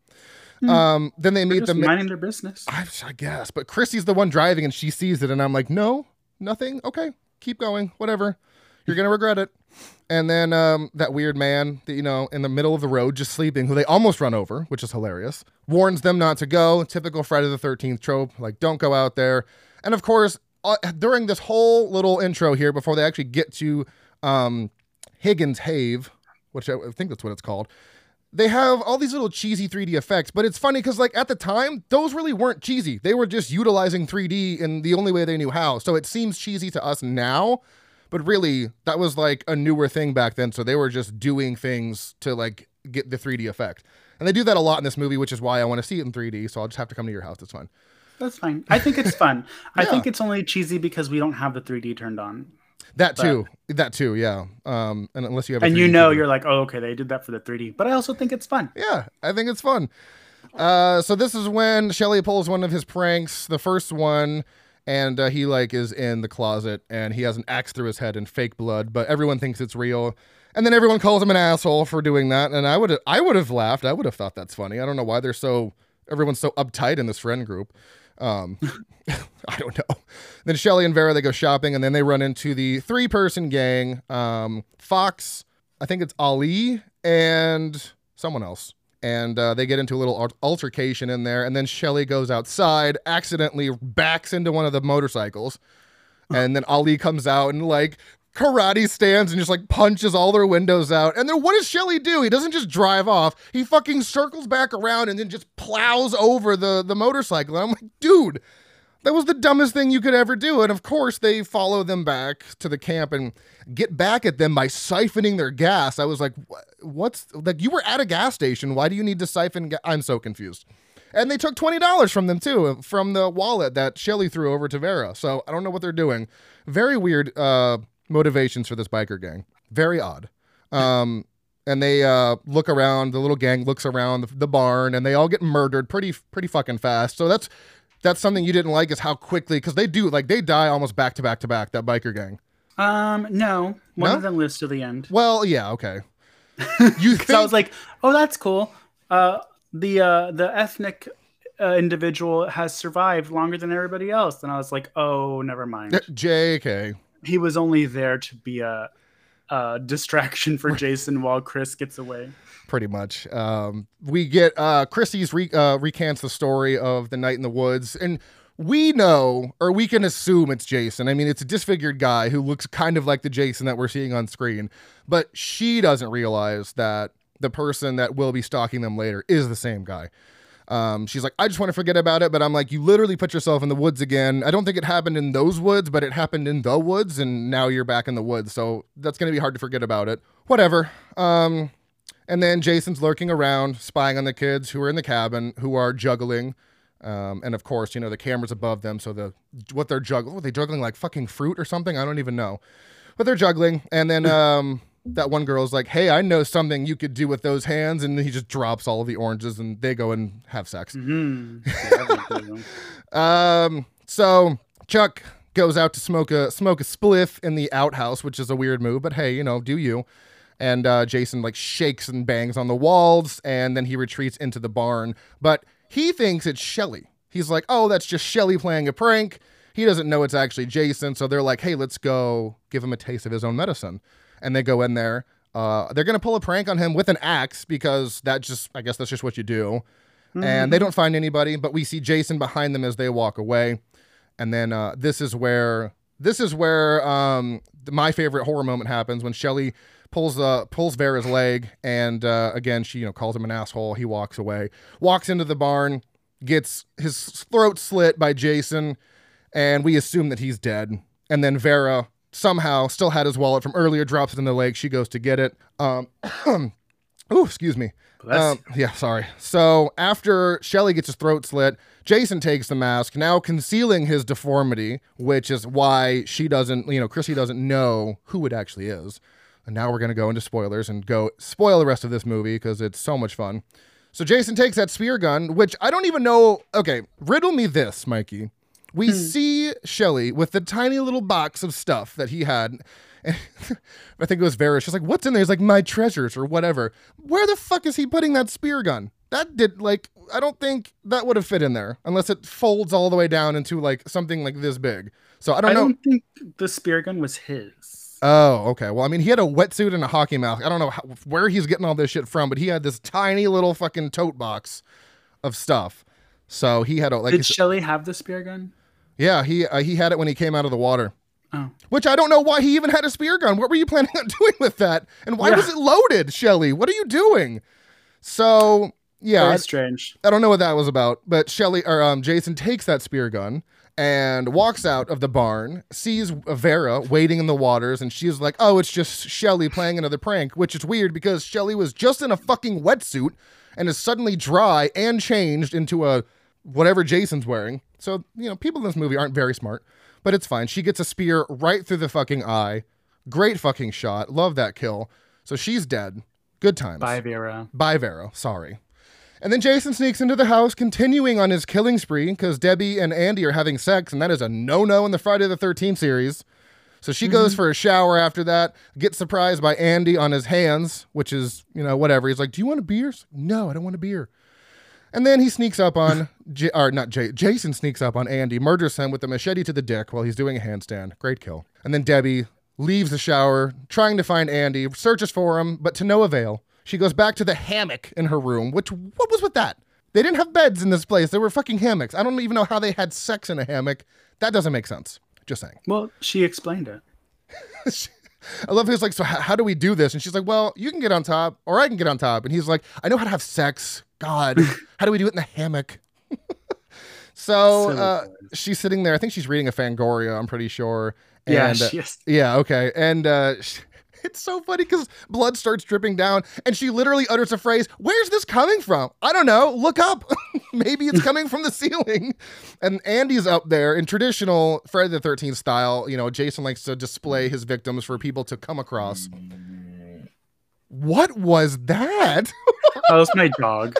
Um, then they meet They're the minding their business. I, I guess, but Chrissy's the one driving and she sees it, and I'm like, no, nothing. Okay, keep going, whatever. You're gonna regret it. And then um, that weird man, that, you know, in the middle of the road, just sleeping, who they almost run over, which is hilarious, warns them not to go. Typical Friday the 13th trope, like don't go out there. And of course, uh, during this whole little intro here, before they actually get to um, Higgins Have, which I I think that's what it's called, they have all these little cheesy 3D effects, but it's funny because like at the time, those really weren't cheesy. They were just utilizing 3D in the only way they knew how. So it seems cheesy to us now, but really that was like a newer thing back then. So they were just doing things to like get the 3D effect. And they do that a lot in this movie, which is why I want to see it in 3D. So I'll just have to come to your house. It's fine. That's fine. I think it's fun. I think it's only cheesy because we don't have the 3D turned on. That too. That too. Yeah. Um, and unless you have, a And you know, TV. you're like, oh, okay, they did that for the 3D. But I also think it's fun. Yeah, I think it's fun. Uh, so this is when Shelly pulls one of his pranks, the first one, and uh, he like is in the closet and he has an axe through his head and fake blood, but everyone thinks it's real. And then everyone calls him an asshole for doing that, and I would I would have laughed. I would have thought that's funny. I don't know why they're so everyone's so uptight in this friend group. Um, I don't know. Then Shelly and Vera they go shopping, and then they run into the three person gang. Um, Fox, I think it's Ali and someone else. And uh, they get into a little altercation in there, and then Shelly goes outside, accidentally backs into one of the motorcycles, and then Ali comes out and like karate stands and just like punches all their windows out. And then what does Shelly do? He doesn't just drive off. He fucking circles back around and then just plows over the the motorcycle. And I'm like, dude, that was the dumbest thing you could ever do. And of course, they follow them back to the camp and get back at them by siphoning their gas. I was like, what's like, you were at a gas station. Why do you need to siphon? Ga-? I'm so confused. And they took $20 from them too, from the wallet that Shelly threw over to Vera. So I don't know what they're doing. Very weird uh, motivations for this biker gang. Very odd. Um, and they uh, look around. The little gang looks around the, the barn, and they all get murdered pretty pretty fucking fast. So that's that's something you didn't like is how quickly because they do like they die almost back to back to back. That biker gang. Um, no. One No? of them lives to the end. Well, yeah, okay. You think? I was like, oh, that's cool. Uh, the uh, the ethnic uh, individual has survived longer than everybody else. And I was like, oh, never mind. J.K. He was only there to be a, a distraction for Jason while Chris gets away. pretty much. Um, we get uh, Chrissy's re- uh, recants the story of the night in the woods, and we know, or we can assume it's Jason. I mean, it's a disfigured guy who looks kind of like the Jason that we're seeing on screen, but she doesn't realize that the person that will be stalking them later is the same guy. Um, she's like, I just want to forget about it, but I'm like, you literally put yourself in the woods again. I don't think it happened in those woods, but it happened in the woods, and now you're back in the woods, so that's gonna be hard to forget about it. Whatever. Um, and then Jason's lurking around, spying on the kids who are in the cabin, who are juggling. Um, and of course, you know, the camera's above them. So the what they're juggling, what, they juggling like fucking fruit or something? I don't even know. But they're juggling. And then um, that one girl's like, hey, I know something you could do with those hands. And he just drops all of the oranges and they go and have sex. Hmm. Yeah. Um, so Chuck goes out to smoke a smoke a spliff in the outhouse, which is a weird move, but hey, you know, do you? And uh, Jason like shakes and bangs on the walls, and then he retreats into the barn. But he thinks it's Shelly. He's like, oh, that's just Shelly playing a prank. He doesn't know it's actually Jason. So they're like, hey, let's go give him a taste of his own medicine. And they go in there. Uh, they're gonna pull a prank on him with an axe because that just, I guess that's just what you do and they don't find anybody but we see jason behind them as they walk away and then uh, this is where this is where um, my favorite horror moment happens when Shelly pulls uh pulls Vera's leg, and uh, again she you know calls him an asshole. He walks away, walks into the barn, gets his throat slit by Jason, and we assume that he's dead. And then Vera somehow still had his wallet from earlier, drops it in the lake. She goes to get it. Um, oh, excuse me. Um, yeah, sorry. So after Shelly gets his throat slit, Jason takes the mask, now concealing his deformity, which is why she doesn't, you know, Chrissy doesn't know who it actually is. And now we're going to go into spoilers and go spoil the rest of this movie because it's so much fun. So Jason takes that spear gun, which I don't even know. Okay, riddle me this, Mikey. We Hmm. see Shelly with the tiny little box of stuff that he had. And I think it was Vera. She's like, "What's in there?" He's like, "My treasures" or whatever. Where the fuck is he putting that spear gun? That did like I don't think that would have fit in there unless it folds all the way down into like something like this big. So I don't I know. I don't think the spear gun was his. Oh, okay. Well, I mean, he had a wetsuit and a hockey mask. I don't know how, where he's getting all this shit from, but he had this tiny little fucking tote box of stuff. So he had a like, Did Shelly have the spear gun? Yeah, he uh, he had it when he came out of the water. Oh, Which I don't know why he even had a spear gun. What were you planning on doing with that? And why Yeah. was it loaded, Shelly? What are you doing? So yeah, very I, strange. I don't know what that was about, but Shelly or um, Jason takes that spear gun and walks out of the barn, sees Vera waiting in the waters, and she's like, "Oh, it's just Shelly playing another prank," which is weird because Shelly was just in a fucking wetsuit and is suddenly dry and changed into a whatever Jason's wearing. So you know, people in this movie aren't very smart, but it's fine. She gets a spear right through the fucking eye. Great fucking shot. Love that kill. So she's dead. Good times. Bye, Vera. Bye, Vero. Sorry. And then Jason sneaks into the house, continuing on his killing spree because Debbie and Andy are having sex, and that is a no no in the Friday the 13th series. So she goes mhm. for a shower after that, gets surprised by Andy on his hands, which is, you know, whatever. He's like, Do you want a beer? Like, no, I don't want a beer. And then he sneaks up on, J- or not J- Jason sneaks up on Andy, murders him with a machete to the dick while he's doing a handstand. Great kill. And then Debbie leaves the shower, trying to find Andy, searches for him, but to no avail. She goes back to the hammock in her room, which, what was with that? They didn't have beds in this place. There were fucking hammocks. I don't even know how they had sex in a hammock. That doesn't make sense. Just saying. Well, she explained it. I love he's like, so how do we do this? And she's like, well, you can get on top, or I can get on top. And he's like, I know how to have sex. God, how do we do it in the hammock? so uh, she's sitting there. I think she's reading a Fangoria. I'm pretty sure. And, Yeah, uh, she is. yeah, okay. And uh, sh- it's so funny because blood starts dripping down, and she literally utters a phrase, Where's this coming from? I don't know. Look up. Maybe it's coming from the ceiling. And Andy's up there in traditional Friday the 13th style. You know, Jason likes to display his victims for people to come across. What was that? That was my dog.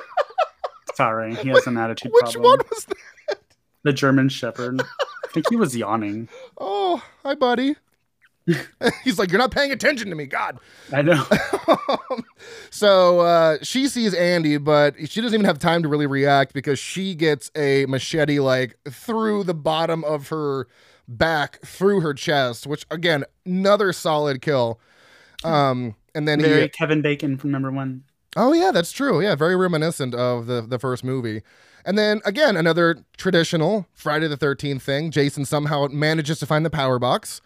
Sorry, he has an attitude Which problem. one was that? The German Shepherd. I think he was yawning. Oh, hi, buddy. He's like, You're not paying attention to me. God. I know. so uh, she sees Andy, but she doesn't even have time to really react because she gets a machete like through the bottom of her back, through her chest, which again, another solid kill. Um, and then Very he, Kevin Bacon from number one. Oh yeah, that's true. Yeah, very reminiscent of the the first movie. And then again, another traditional Friday the Thirteenth thing. Jason somehow manages to find the power box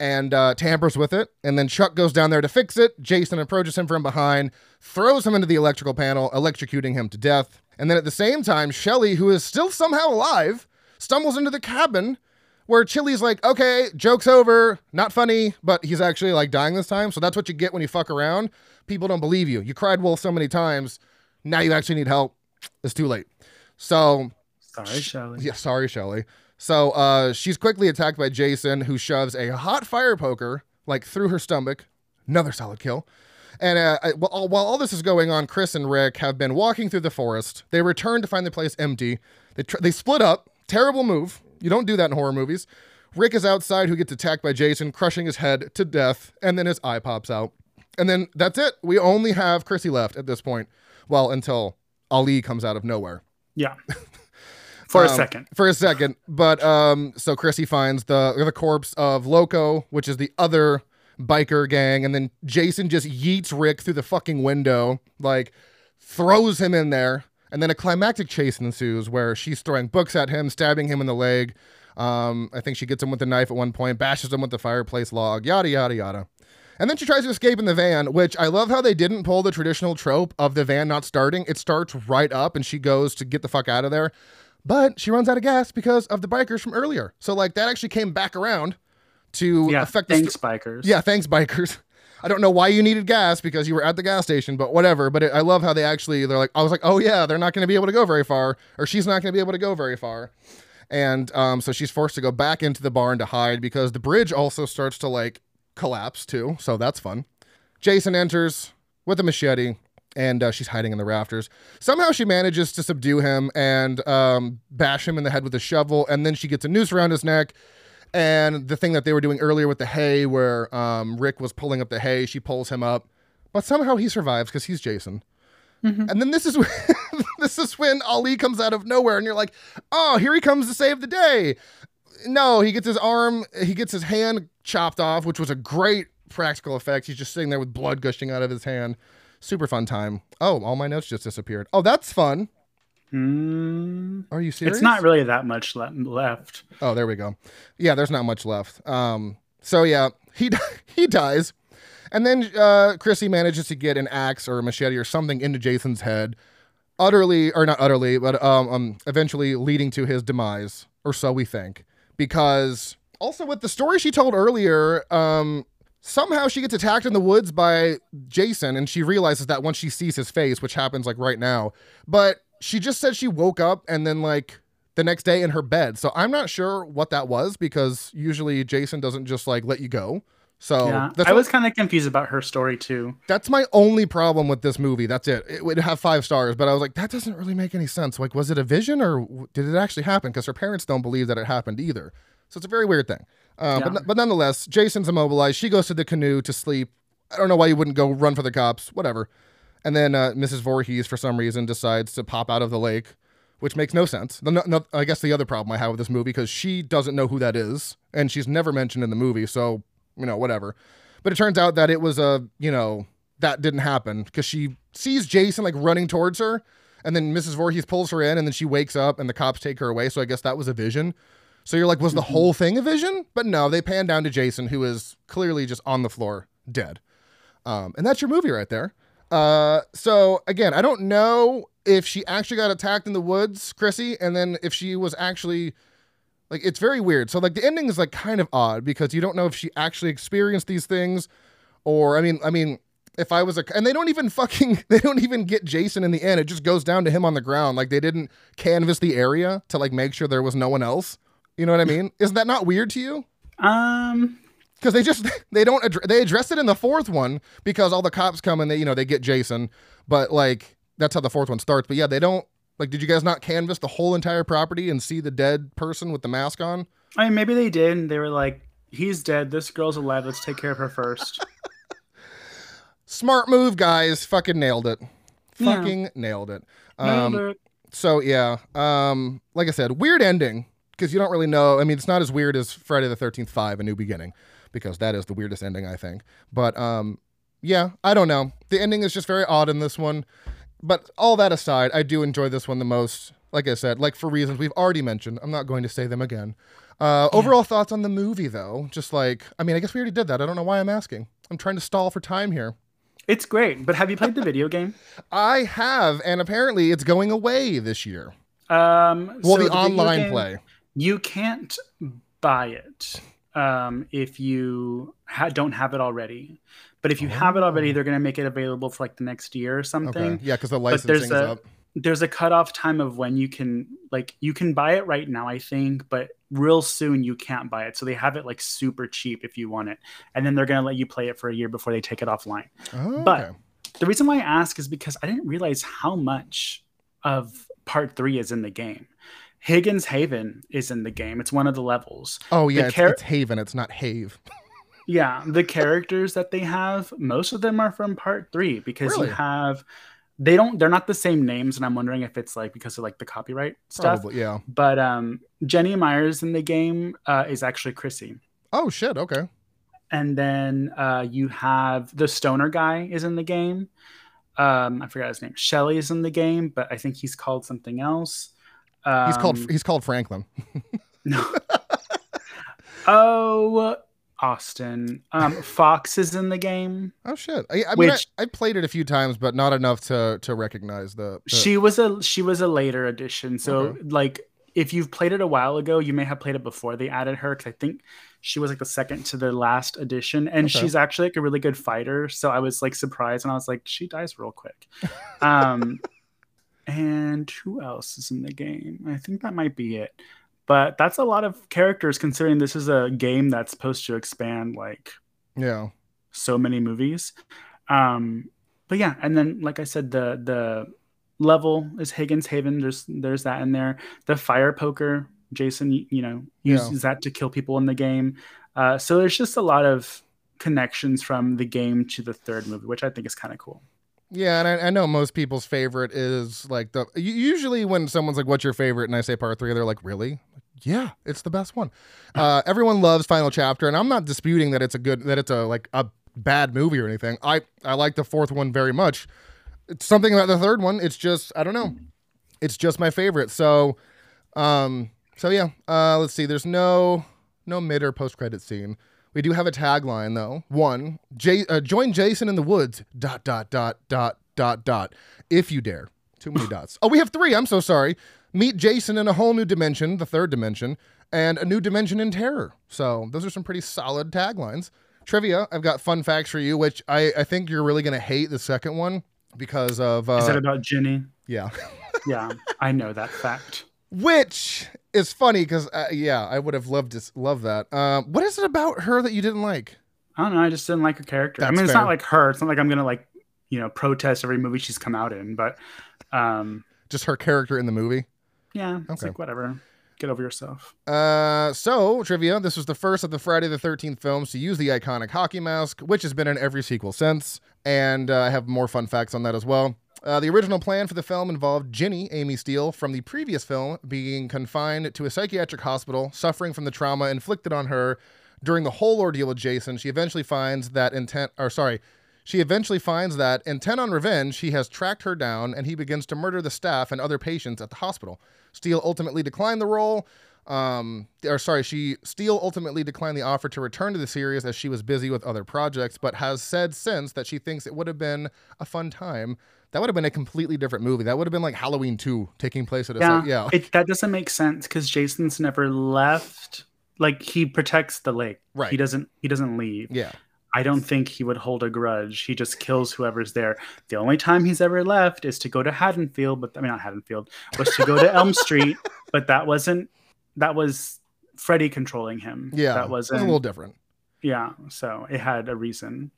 and uh, tampers with it. And then Chuck goes down there to fix it. Jason approaches him from behind, throws him into the electrical panel, electrocuting him to death. And then at the same time, Shelly, who is still somehow alive, stumbles into the cabin where Chili's like, okay, joke's over, not funny, but he's actually like dying this time. So that's what you get when you fuck around. People don't believe you. You cried wolf so many times. Now you actually need help. It's too late. So Sorry, Shelley. yeah, sorry, Shelly. So uh, she's quickly attacked by Jason, who shoves a hot fire poker like through her stomach. Another solid kill. And uh, while, all- while all this is going on, Chris and Rick have been walking through the forest. They return to find the place empty. They tr- they split up. Terrible move. You don't do that in horror movies. Rick is outside, who gets attacked by Jason, crushing his head to death, and then his eye pops out. And then that's it. We only have Chrissy left at this point. Well, until Ali comes out of nowhere Yeah. For a Um, second. for a second. But um, so Chrissy finds the the corpse of Loco, which is the other biker gang, and then Jason just yeets Rick through the fucking window, like throws him in there, and then a climactic chase ensues where she's throwing books at him, stabbing him in the leg. Um, I think she gets him with a knife at one point, bashes him with the fireplace log, yada yada yada. And then she tries to escape in the van, which I love how they didn't pull the traditional trope of the van not starting. It starts right up and she goes to get the fuck out of there. But she runs out of gas because of the bikers from earlier. So like that actually came back around to Yeah, affect the thanks, sto- bikers. yeah, thanks, bikers. I don't know why you needed gas because you were at the gas station, but whatever. But it, I love how they actually, they're like, I was like, oh yeah, they're not going to be able to go very far, or she's not going to be able to go very far. And um, so she's forced to go back into the barn to hide because the bridge also starts to like collapse too. So that's fun. Jason enters with a machete and uh, she's hiding in the rafters. Somehow she manages to subdue him and um, bash him in the head with a shovel. And then she gets a noose around his neck. And the thing that they were doing earlier with the hay, where um, Rick was pulling up the hay, she pulls him up, but somehow he survives because he's Jason. And then this is when, this is when Ali comes out of nowhere, and you're like, "Oh, here he comes to save the day." No, he gets his arm, he gets his hand chopped off, which was a great practical effect. He's just sitting there with blood gushing out of his hand. Super fun time. Oh, all my notes just disappeared. Oh, that's fun. Mm, Are you serious? it's not really that much le- left. Oh, there we go. Yeah, there's not much left. Um, so yeah, he he dies, and then uh, Chrissy manages to get an axe or a machete or something into Jason's head, utterly or not utterly, but um, um, eventually leading to his demise, or so we think. Because also with the story she told earlier, um, somehow she gets attacked in the woods by Jason, and she realizes that once she sees his face, which happens like right now. But she just said she woke up and then like the next day in her bed. So I'm not sure what that was because usually Jason doesn't just like let you go. So yeah, I was kind of confused about her story too. that's my only problem with this movie. That's it. It would have five stars, but I was like, that doesn't really make any sense. Like, was it a vision or did it actually happen? Because her parents don't believe that it happened either. So it's a very weird thing. Uh, Yeah. but, but nonetheless, Jason's immobilized. She goes to the canoe to sleep. I don't know why you wouldn't go run for the cops. Whatever. And then uh, Mrs. Voorhees, for some reason, decides to pop out of the lake, which makes no sense. The, no, no, I guess the other problem I have with this movie because she doesn't know who that is, and she's never mentioned in the movie. So you know, whatever. But it turns out that it was a, you know, that didn't happen because she sees Jason like running towards her, and then Mrs. Voorhees pulls her in, and then she wakes up, and the cops take her away. So I guess that was a vision. So you're like, was the whole thing a vision? But no, they pan down to Jason, who is clearly just on the floor, dead. Um, and that's your movie right there. Uh, so again, I don't know if she actually got attacked in the woods, Chrissy, and then if she was actually like it's very weird. So like the ending is like kind of odd because you don't know if she actually experienced these things or I mean I mean if I was a and they don't even fucking they don't even get Jason in the end. It just goes down to him on the ground. Like they didn't canvas the area to like make sure there was no one else. You know what I mean? Isn't that not weird to you? Um, because they just they don't address, they address it in the fourth one because all the cops come and they you know they get Jason, but like that's how the fourth one starts. But yeah, they don't like. Did you guys not canvas the whole entire property and see the dead person with the mask on? I mean, maybe they did. And they were like, "He's dead. This girl's alive. Let's take care of her first. Smart move, guys. Fucking nailed it. Yeah. Fucking nailed it. Um, Nailed it. so yeah, um, like I said, weird ending because you don't really know. I mean, it's not as weird as Friday the Thirteenth Five: A New Beginning because that is the weirdest ending I think. But um, yeah, I don't know. The ending is just very odd in this one. But all that aside, I do enjoy this one the most. Like I said, like for reasons we've already mentioned. I'm not going to say them again. Uh, overall thoughts on the movie, though, just like I mean, I guess we already did that. I don't know why I'm asking. I'm trying to stall for time here. It's great. But have you played the video game? I have, and apparently it's going away this year. Um, Well, so the video online game, play. You can't buy it um, if you ha- don't have it already. But if you have it already, they're going to make it available for like the next year or something. Oh. Okay, yeah, because the licensing there's is a up. there's a cutoff time of when you can like you can buy it right now, I think, but real soon you can't buy it. So they have it like super cheap if you want it, and then they're going to let you play it for a year before they take it offline. Oh, but- The reason why I ask is because I didn't realize how much of part three is in the game. Higgins Haven is in the game. It's one of the levels. oh yeah, it's, char- it's Haven. It's not Have. Yeah, the characters that they have, most of them are from part three because Really? you have they don't they're not the same names, and I'm wondering if it's like because of like the copyright stuff. Probably, yeah. But um Jenny Myers in the game uh, is actually Chrissy. Oh shit. Okay. And then uh, you have the stoner guy is in the game. Um, I forgot his name. Shelly is in the game, but I think he's called something else. Um, He's called he's called Franklin. no. Oh, Austin. Um, Fox is in the game. Oh shit! I, I mean, Which- I, I played it a few times, but not enough to to recognize the. the- She was a she was a later addition. So Okay. like if you've played it a while ago, you may have played it before they added her because I think she was like the second to the last edition, and Okay. she's actually like a really good fighter. So I was like surprised, and I was like, she dies real quick. Um, and who else is in the game? I think that might be it. But that's a lot of characters considering this is a game that's supposed to expand like yeah. so many movies. Um, but yeah, and then like I said, the the level is Higgins Haven. There's there's that in there. The fire poker, Jason, you, know, Yeah. uses that to kill people in the game. Uh, so there's just a lot of connections from the game to the third movie, which I think is kind of cool. Yeah, and I, I know most people's favorite is like the. Usually, when someone's like, "What's your favorite?" and I say part three, they're like, "Really?" Yeah, it's the best one. Uh, everyone loves Final Chapter, and I'm not disputing that it's a good, that it's a like a bad movie or anything. I I like the fourth one very much. It's something about the third one. It's just I don't know. It's just my favorite. So, um, so yeah. Uh, let's see. There's no no mid or post credit scene. We do have a tagline though. One, J- uh, join Jason in the woods. Dot dot dot dot dot dot. If you dare. Too many dots. Oh, we have three. I'm so sorry. Meet Jason in a whole new dimension, the third dimension, and a new dimension in terror. So those are some pretty solid taglines. Trivia. I've got fun facts for you, which I, I think you're really gonna hate the second one because of uh, Is it about Ginny? yeah. Yeah, I know that fact. which is funny because uh, yeah, I would have loved to love that. Um, what is it about her that you didn't like? I don't know. I just didn't like her character. I That's mean, it's fair. not like her. It's not like I'm gonna like you know protest every movie she's come out in, but um, Just her character in the movie. yeah, it's Okay. like whatever. Get over yourself. Uh, so trivia: This was the first of the Friday the Thirteenth films to use the iconic hockey mask, which has been in every sequel since. And uh, I have more fun facts on that as well. Uh, the original plan for the film involved Ginny, Amy Steel, from the previous film, being confined to a psychiatric hospital, suffering from the trauma inflicted on her during the whole ordeal with Jason. She eventually finds that intent, or sorry, she eventually finds that, intent on revenge, he has tracked her down and he begins to murder the staff and other patients at the hospital. Steel ultimately declined the role. Um, or sorry, she Steel ultimately declined the offer to return to the series as she was busy with other projects, but has said since that she thinks it would have been a fun time. That would have been a completely different movie. That would have been like Halloween 2 taking place at a Yeah, yeah. It, that doesn't make sense because Jason's never left. Like he protects the lake. Right. He doesn't. He doesn't leave. yeah. I don't think he would hold a grudge. He just kills whoever's there. The only time he's ever left is to go to Haddonfield, but I mean not Haddonfield, was to go to Elm Street. But that wasn't. That was Freddy controlling him. Yeah. that it was a little different. yeah, so it had a reason.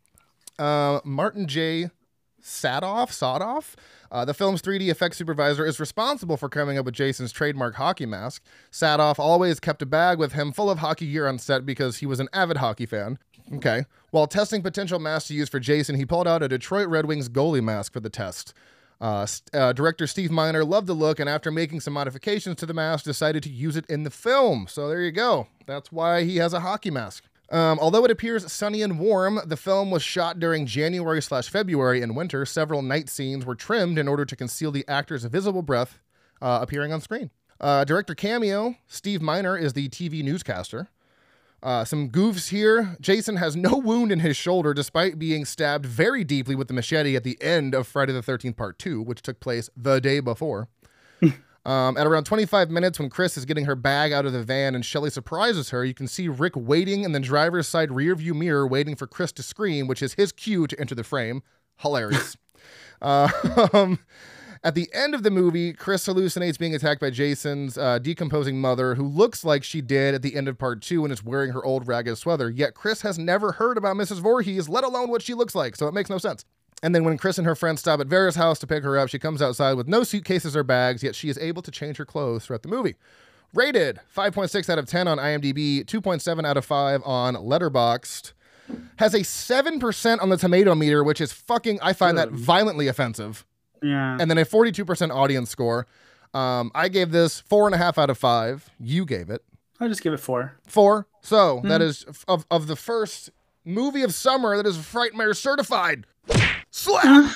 Uh, Martin J. Sadoff, Sadoff, uh, the film's 3D effects supervisor, is responsible for coming up with Jason's trademark hockey mask. Sadoff always kept a bag with him full of hockey gear on set because he was an avid hockey fan. Okay. While testing potential masks to use for Jason, he pulled out a Detroit Red Wings goalie mask for the test. Uh, uh, director Steve Miner loved the look and, after making some modifications to the mask, decided to use it in the film. So there you go. That's why he has a hockey mask. Um, although it appears sunny and warm, the film was shot during January slash February and winter. Several night scenes were trimmed in order to conceal the actor's visible breath uh, appearing on screen. Uh, director cameo: Steve Miner is the TV newscaster. Uh, some goofs here. Jason has no wound in his shoulder despite being stabbed very deeply with the machete at the end of Friday the 13th Part 2, which took place the day before. um, at around 25 minutes, when Chris is getting her bag out of the van and Shelly surprises her, you can see Rick waiting in the driver's side rearview mirror, waiting for Chris to scream, which is his cue to enter the frame. Hilarious. uh, um, at the end of the movie, Chris hallucinates being attacked by Jason's uh, decomposing mother, who looks like she did at the end of part two and is wearing her old ragged sweater. Yet Chris has never heard about Mrs. Voorhees, let alone what she looks like, so it makes no sense. And then when Chris and her friends stop at Vera's house to pick her up, she comes outside with no suitcases or bags, yet she is able to change her clothes throughout the movie. Rated 5.6 out of 10 on IMDb, 2.7 out of 5 on Letterboxd. Has a 7% on the tomato meter, which is fucking, I find that violently offensive Yeah. and then a 42% audience score. Um, I gave this four and a half out of five. You gave it I'll just give it four. four. So that is of, of the first movie of summer that is Frightmare certified. Slap!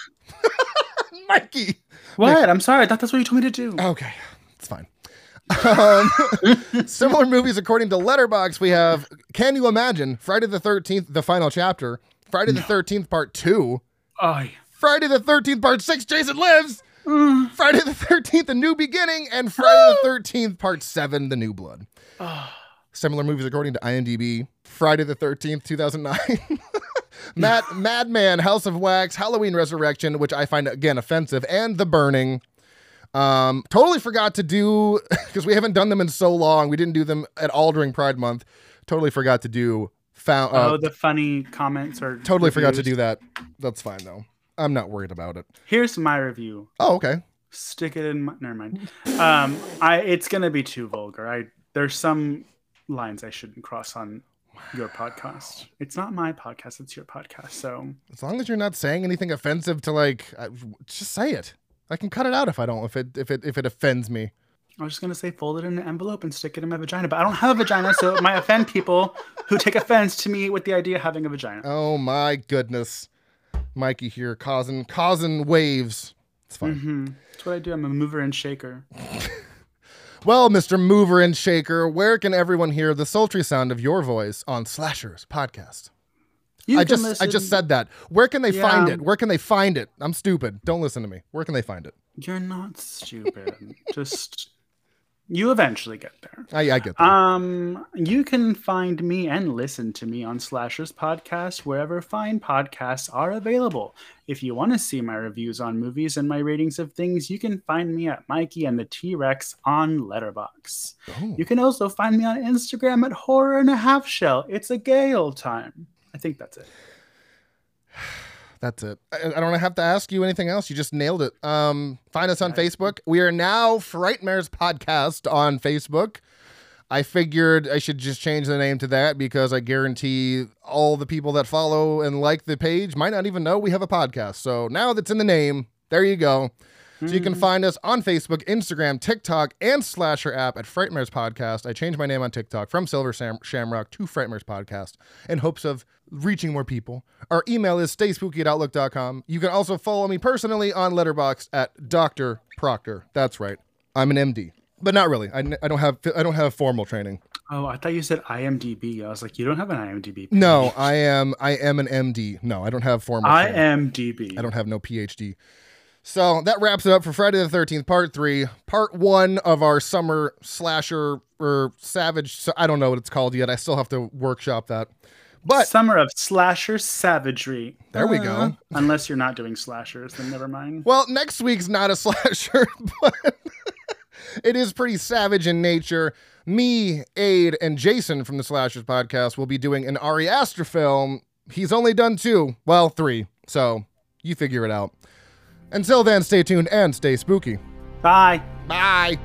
Mikey! What? I'm sorry. I thought that's what you told me to do. Okay, it's fine. Um, similar movies according to Letterboxd. We have Can you imagine Friday the Thirteenth, the final chapter, Friday the Thirteenth Part Two, Oh, yeah. Friday the Thirteenth Part Six, Jason Lives, Mm. Friday the Thirteenth, A New Beginning, and Friday the Thirteenth Part Seven, The New Blood. Similar movies according to IMDb. Friday the 13th, 2009. Mad, Madman, House of Wax, Halloween Resurrection, which I find again offensive, and The Burning. Um, totally forgot to do because we haven't done them in so long. We didn't do them at all during Pride Month. Totally forgot to do found. Uh, oh, the funny comments or totally forgot to do that. That's fine though. I'm not worried about it. Here's my review. Oh, okay. Stick it in. My, never mind. Um, I it's gonna be too vulgar. I there's some lines I shouldn't cross on your podcast. It's not my podcast. It's your podcast. So As long as you're not saying anything offensive to like, uh, just say it. I can cut it out if I don't. If it if it if it offends me. I was just gonna say fold it in an envelope and stick it in my vagina, but I don't have a vagina, so it might offend people who take offense to me with the idea of having a vagina. Oh my goodness, Mikey here causing causing waves. It's fine. hmm That's what I do. I'm a mover and shaker. Well, Mr. Mover and Shaker, where can everyone hear the sultry sound of your voice on Slashers podcast? You I just I just said that. Where can they Yeah. find it? Where can they find it? I'm stupid. Don't listen to me. Where can they find it? you're not stupid. just you eventually get there. I, I get that. Um, you can find me and listen to me on Slashers Podcast wherever fine podcasts are available. If you want to see my reviews on movies and my ratings of things, you can find me at Mikey and the T Rex on Letterboxd. Oh. You can also find me on Instagram at Horror and a Half Shell. It's a gay old time. I think that's it. That's it. I, I don't have to ask you anything else. You just nailed it. Um, find us on Facebook. We are now Frightmares Podcast on Facebook. I figured I should just change the name to that because I guarantee all the people that follow and like the page might not even know we have a podcast. So now that's in the name, there you go. So you can find us on Facebook, Instagram, TikTok, and Slasher app at Frightmares Podcast. I changed my name on TikTok from Silver Sam- Shamrock to Frightmares Podcast in hopes of reaching more people. Our email is stayspooky at outlook.com. You can also follow me personally on Letterboxd at Dr. Proctor. That's right. I'm an MD. But not really. I don't have I don't have formal training. Oh, I thought you said IMDb. I was like, you don't have an IMDb. page. No, I am I am an MD. No, I don't have formal training. IMDb. I don't have no PhD. So that wraps it up for Friday the 13th, part three, part one of our summer slasher or savage. So I don't know what it's called yet. I still have to workshop that. But Summer of slasher savagery. There we go. Uh, unless you're not doing slashers, then never mind. well, next week's not a slasher, but it is pretty savage in nature. Me, Aid, and Jason from the Slashers podcast will be doing an Ari Aster film. He's only done two, well, three. So you figure it out. Until then, stay tuned and stay spooky. Bye. Bye.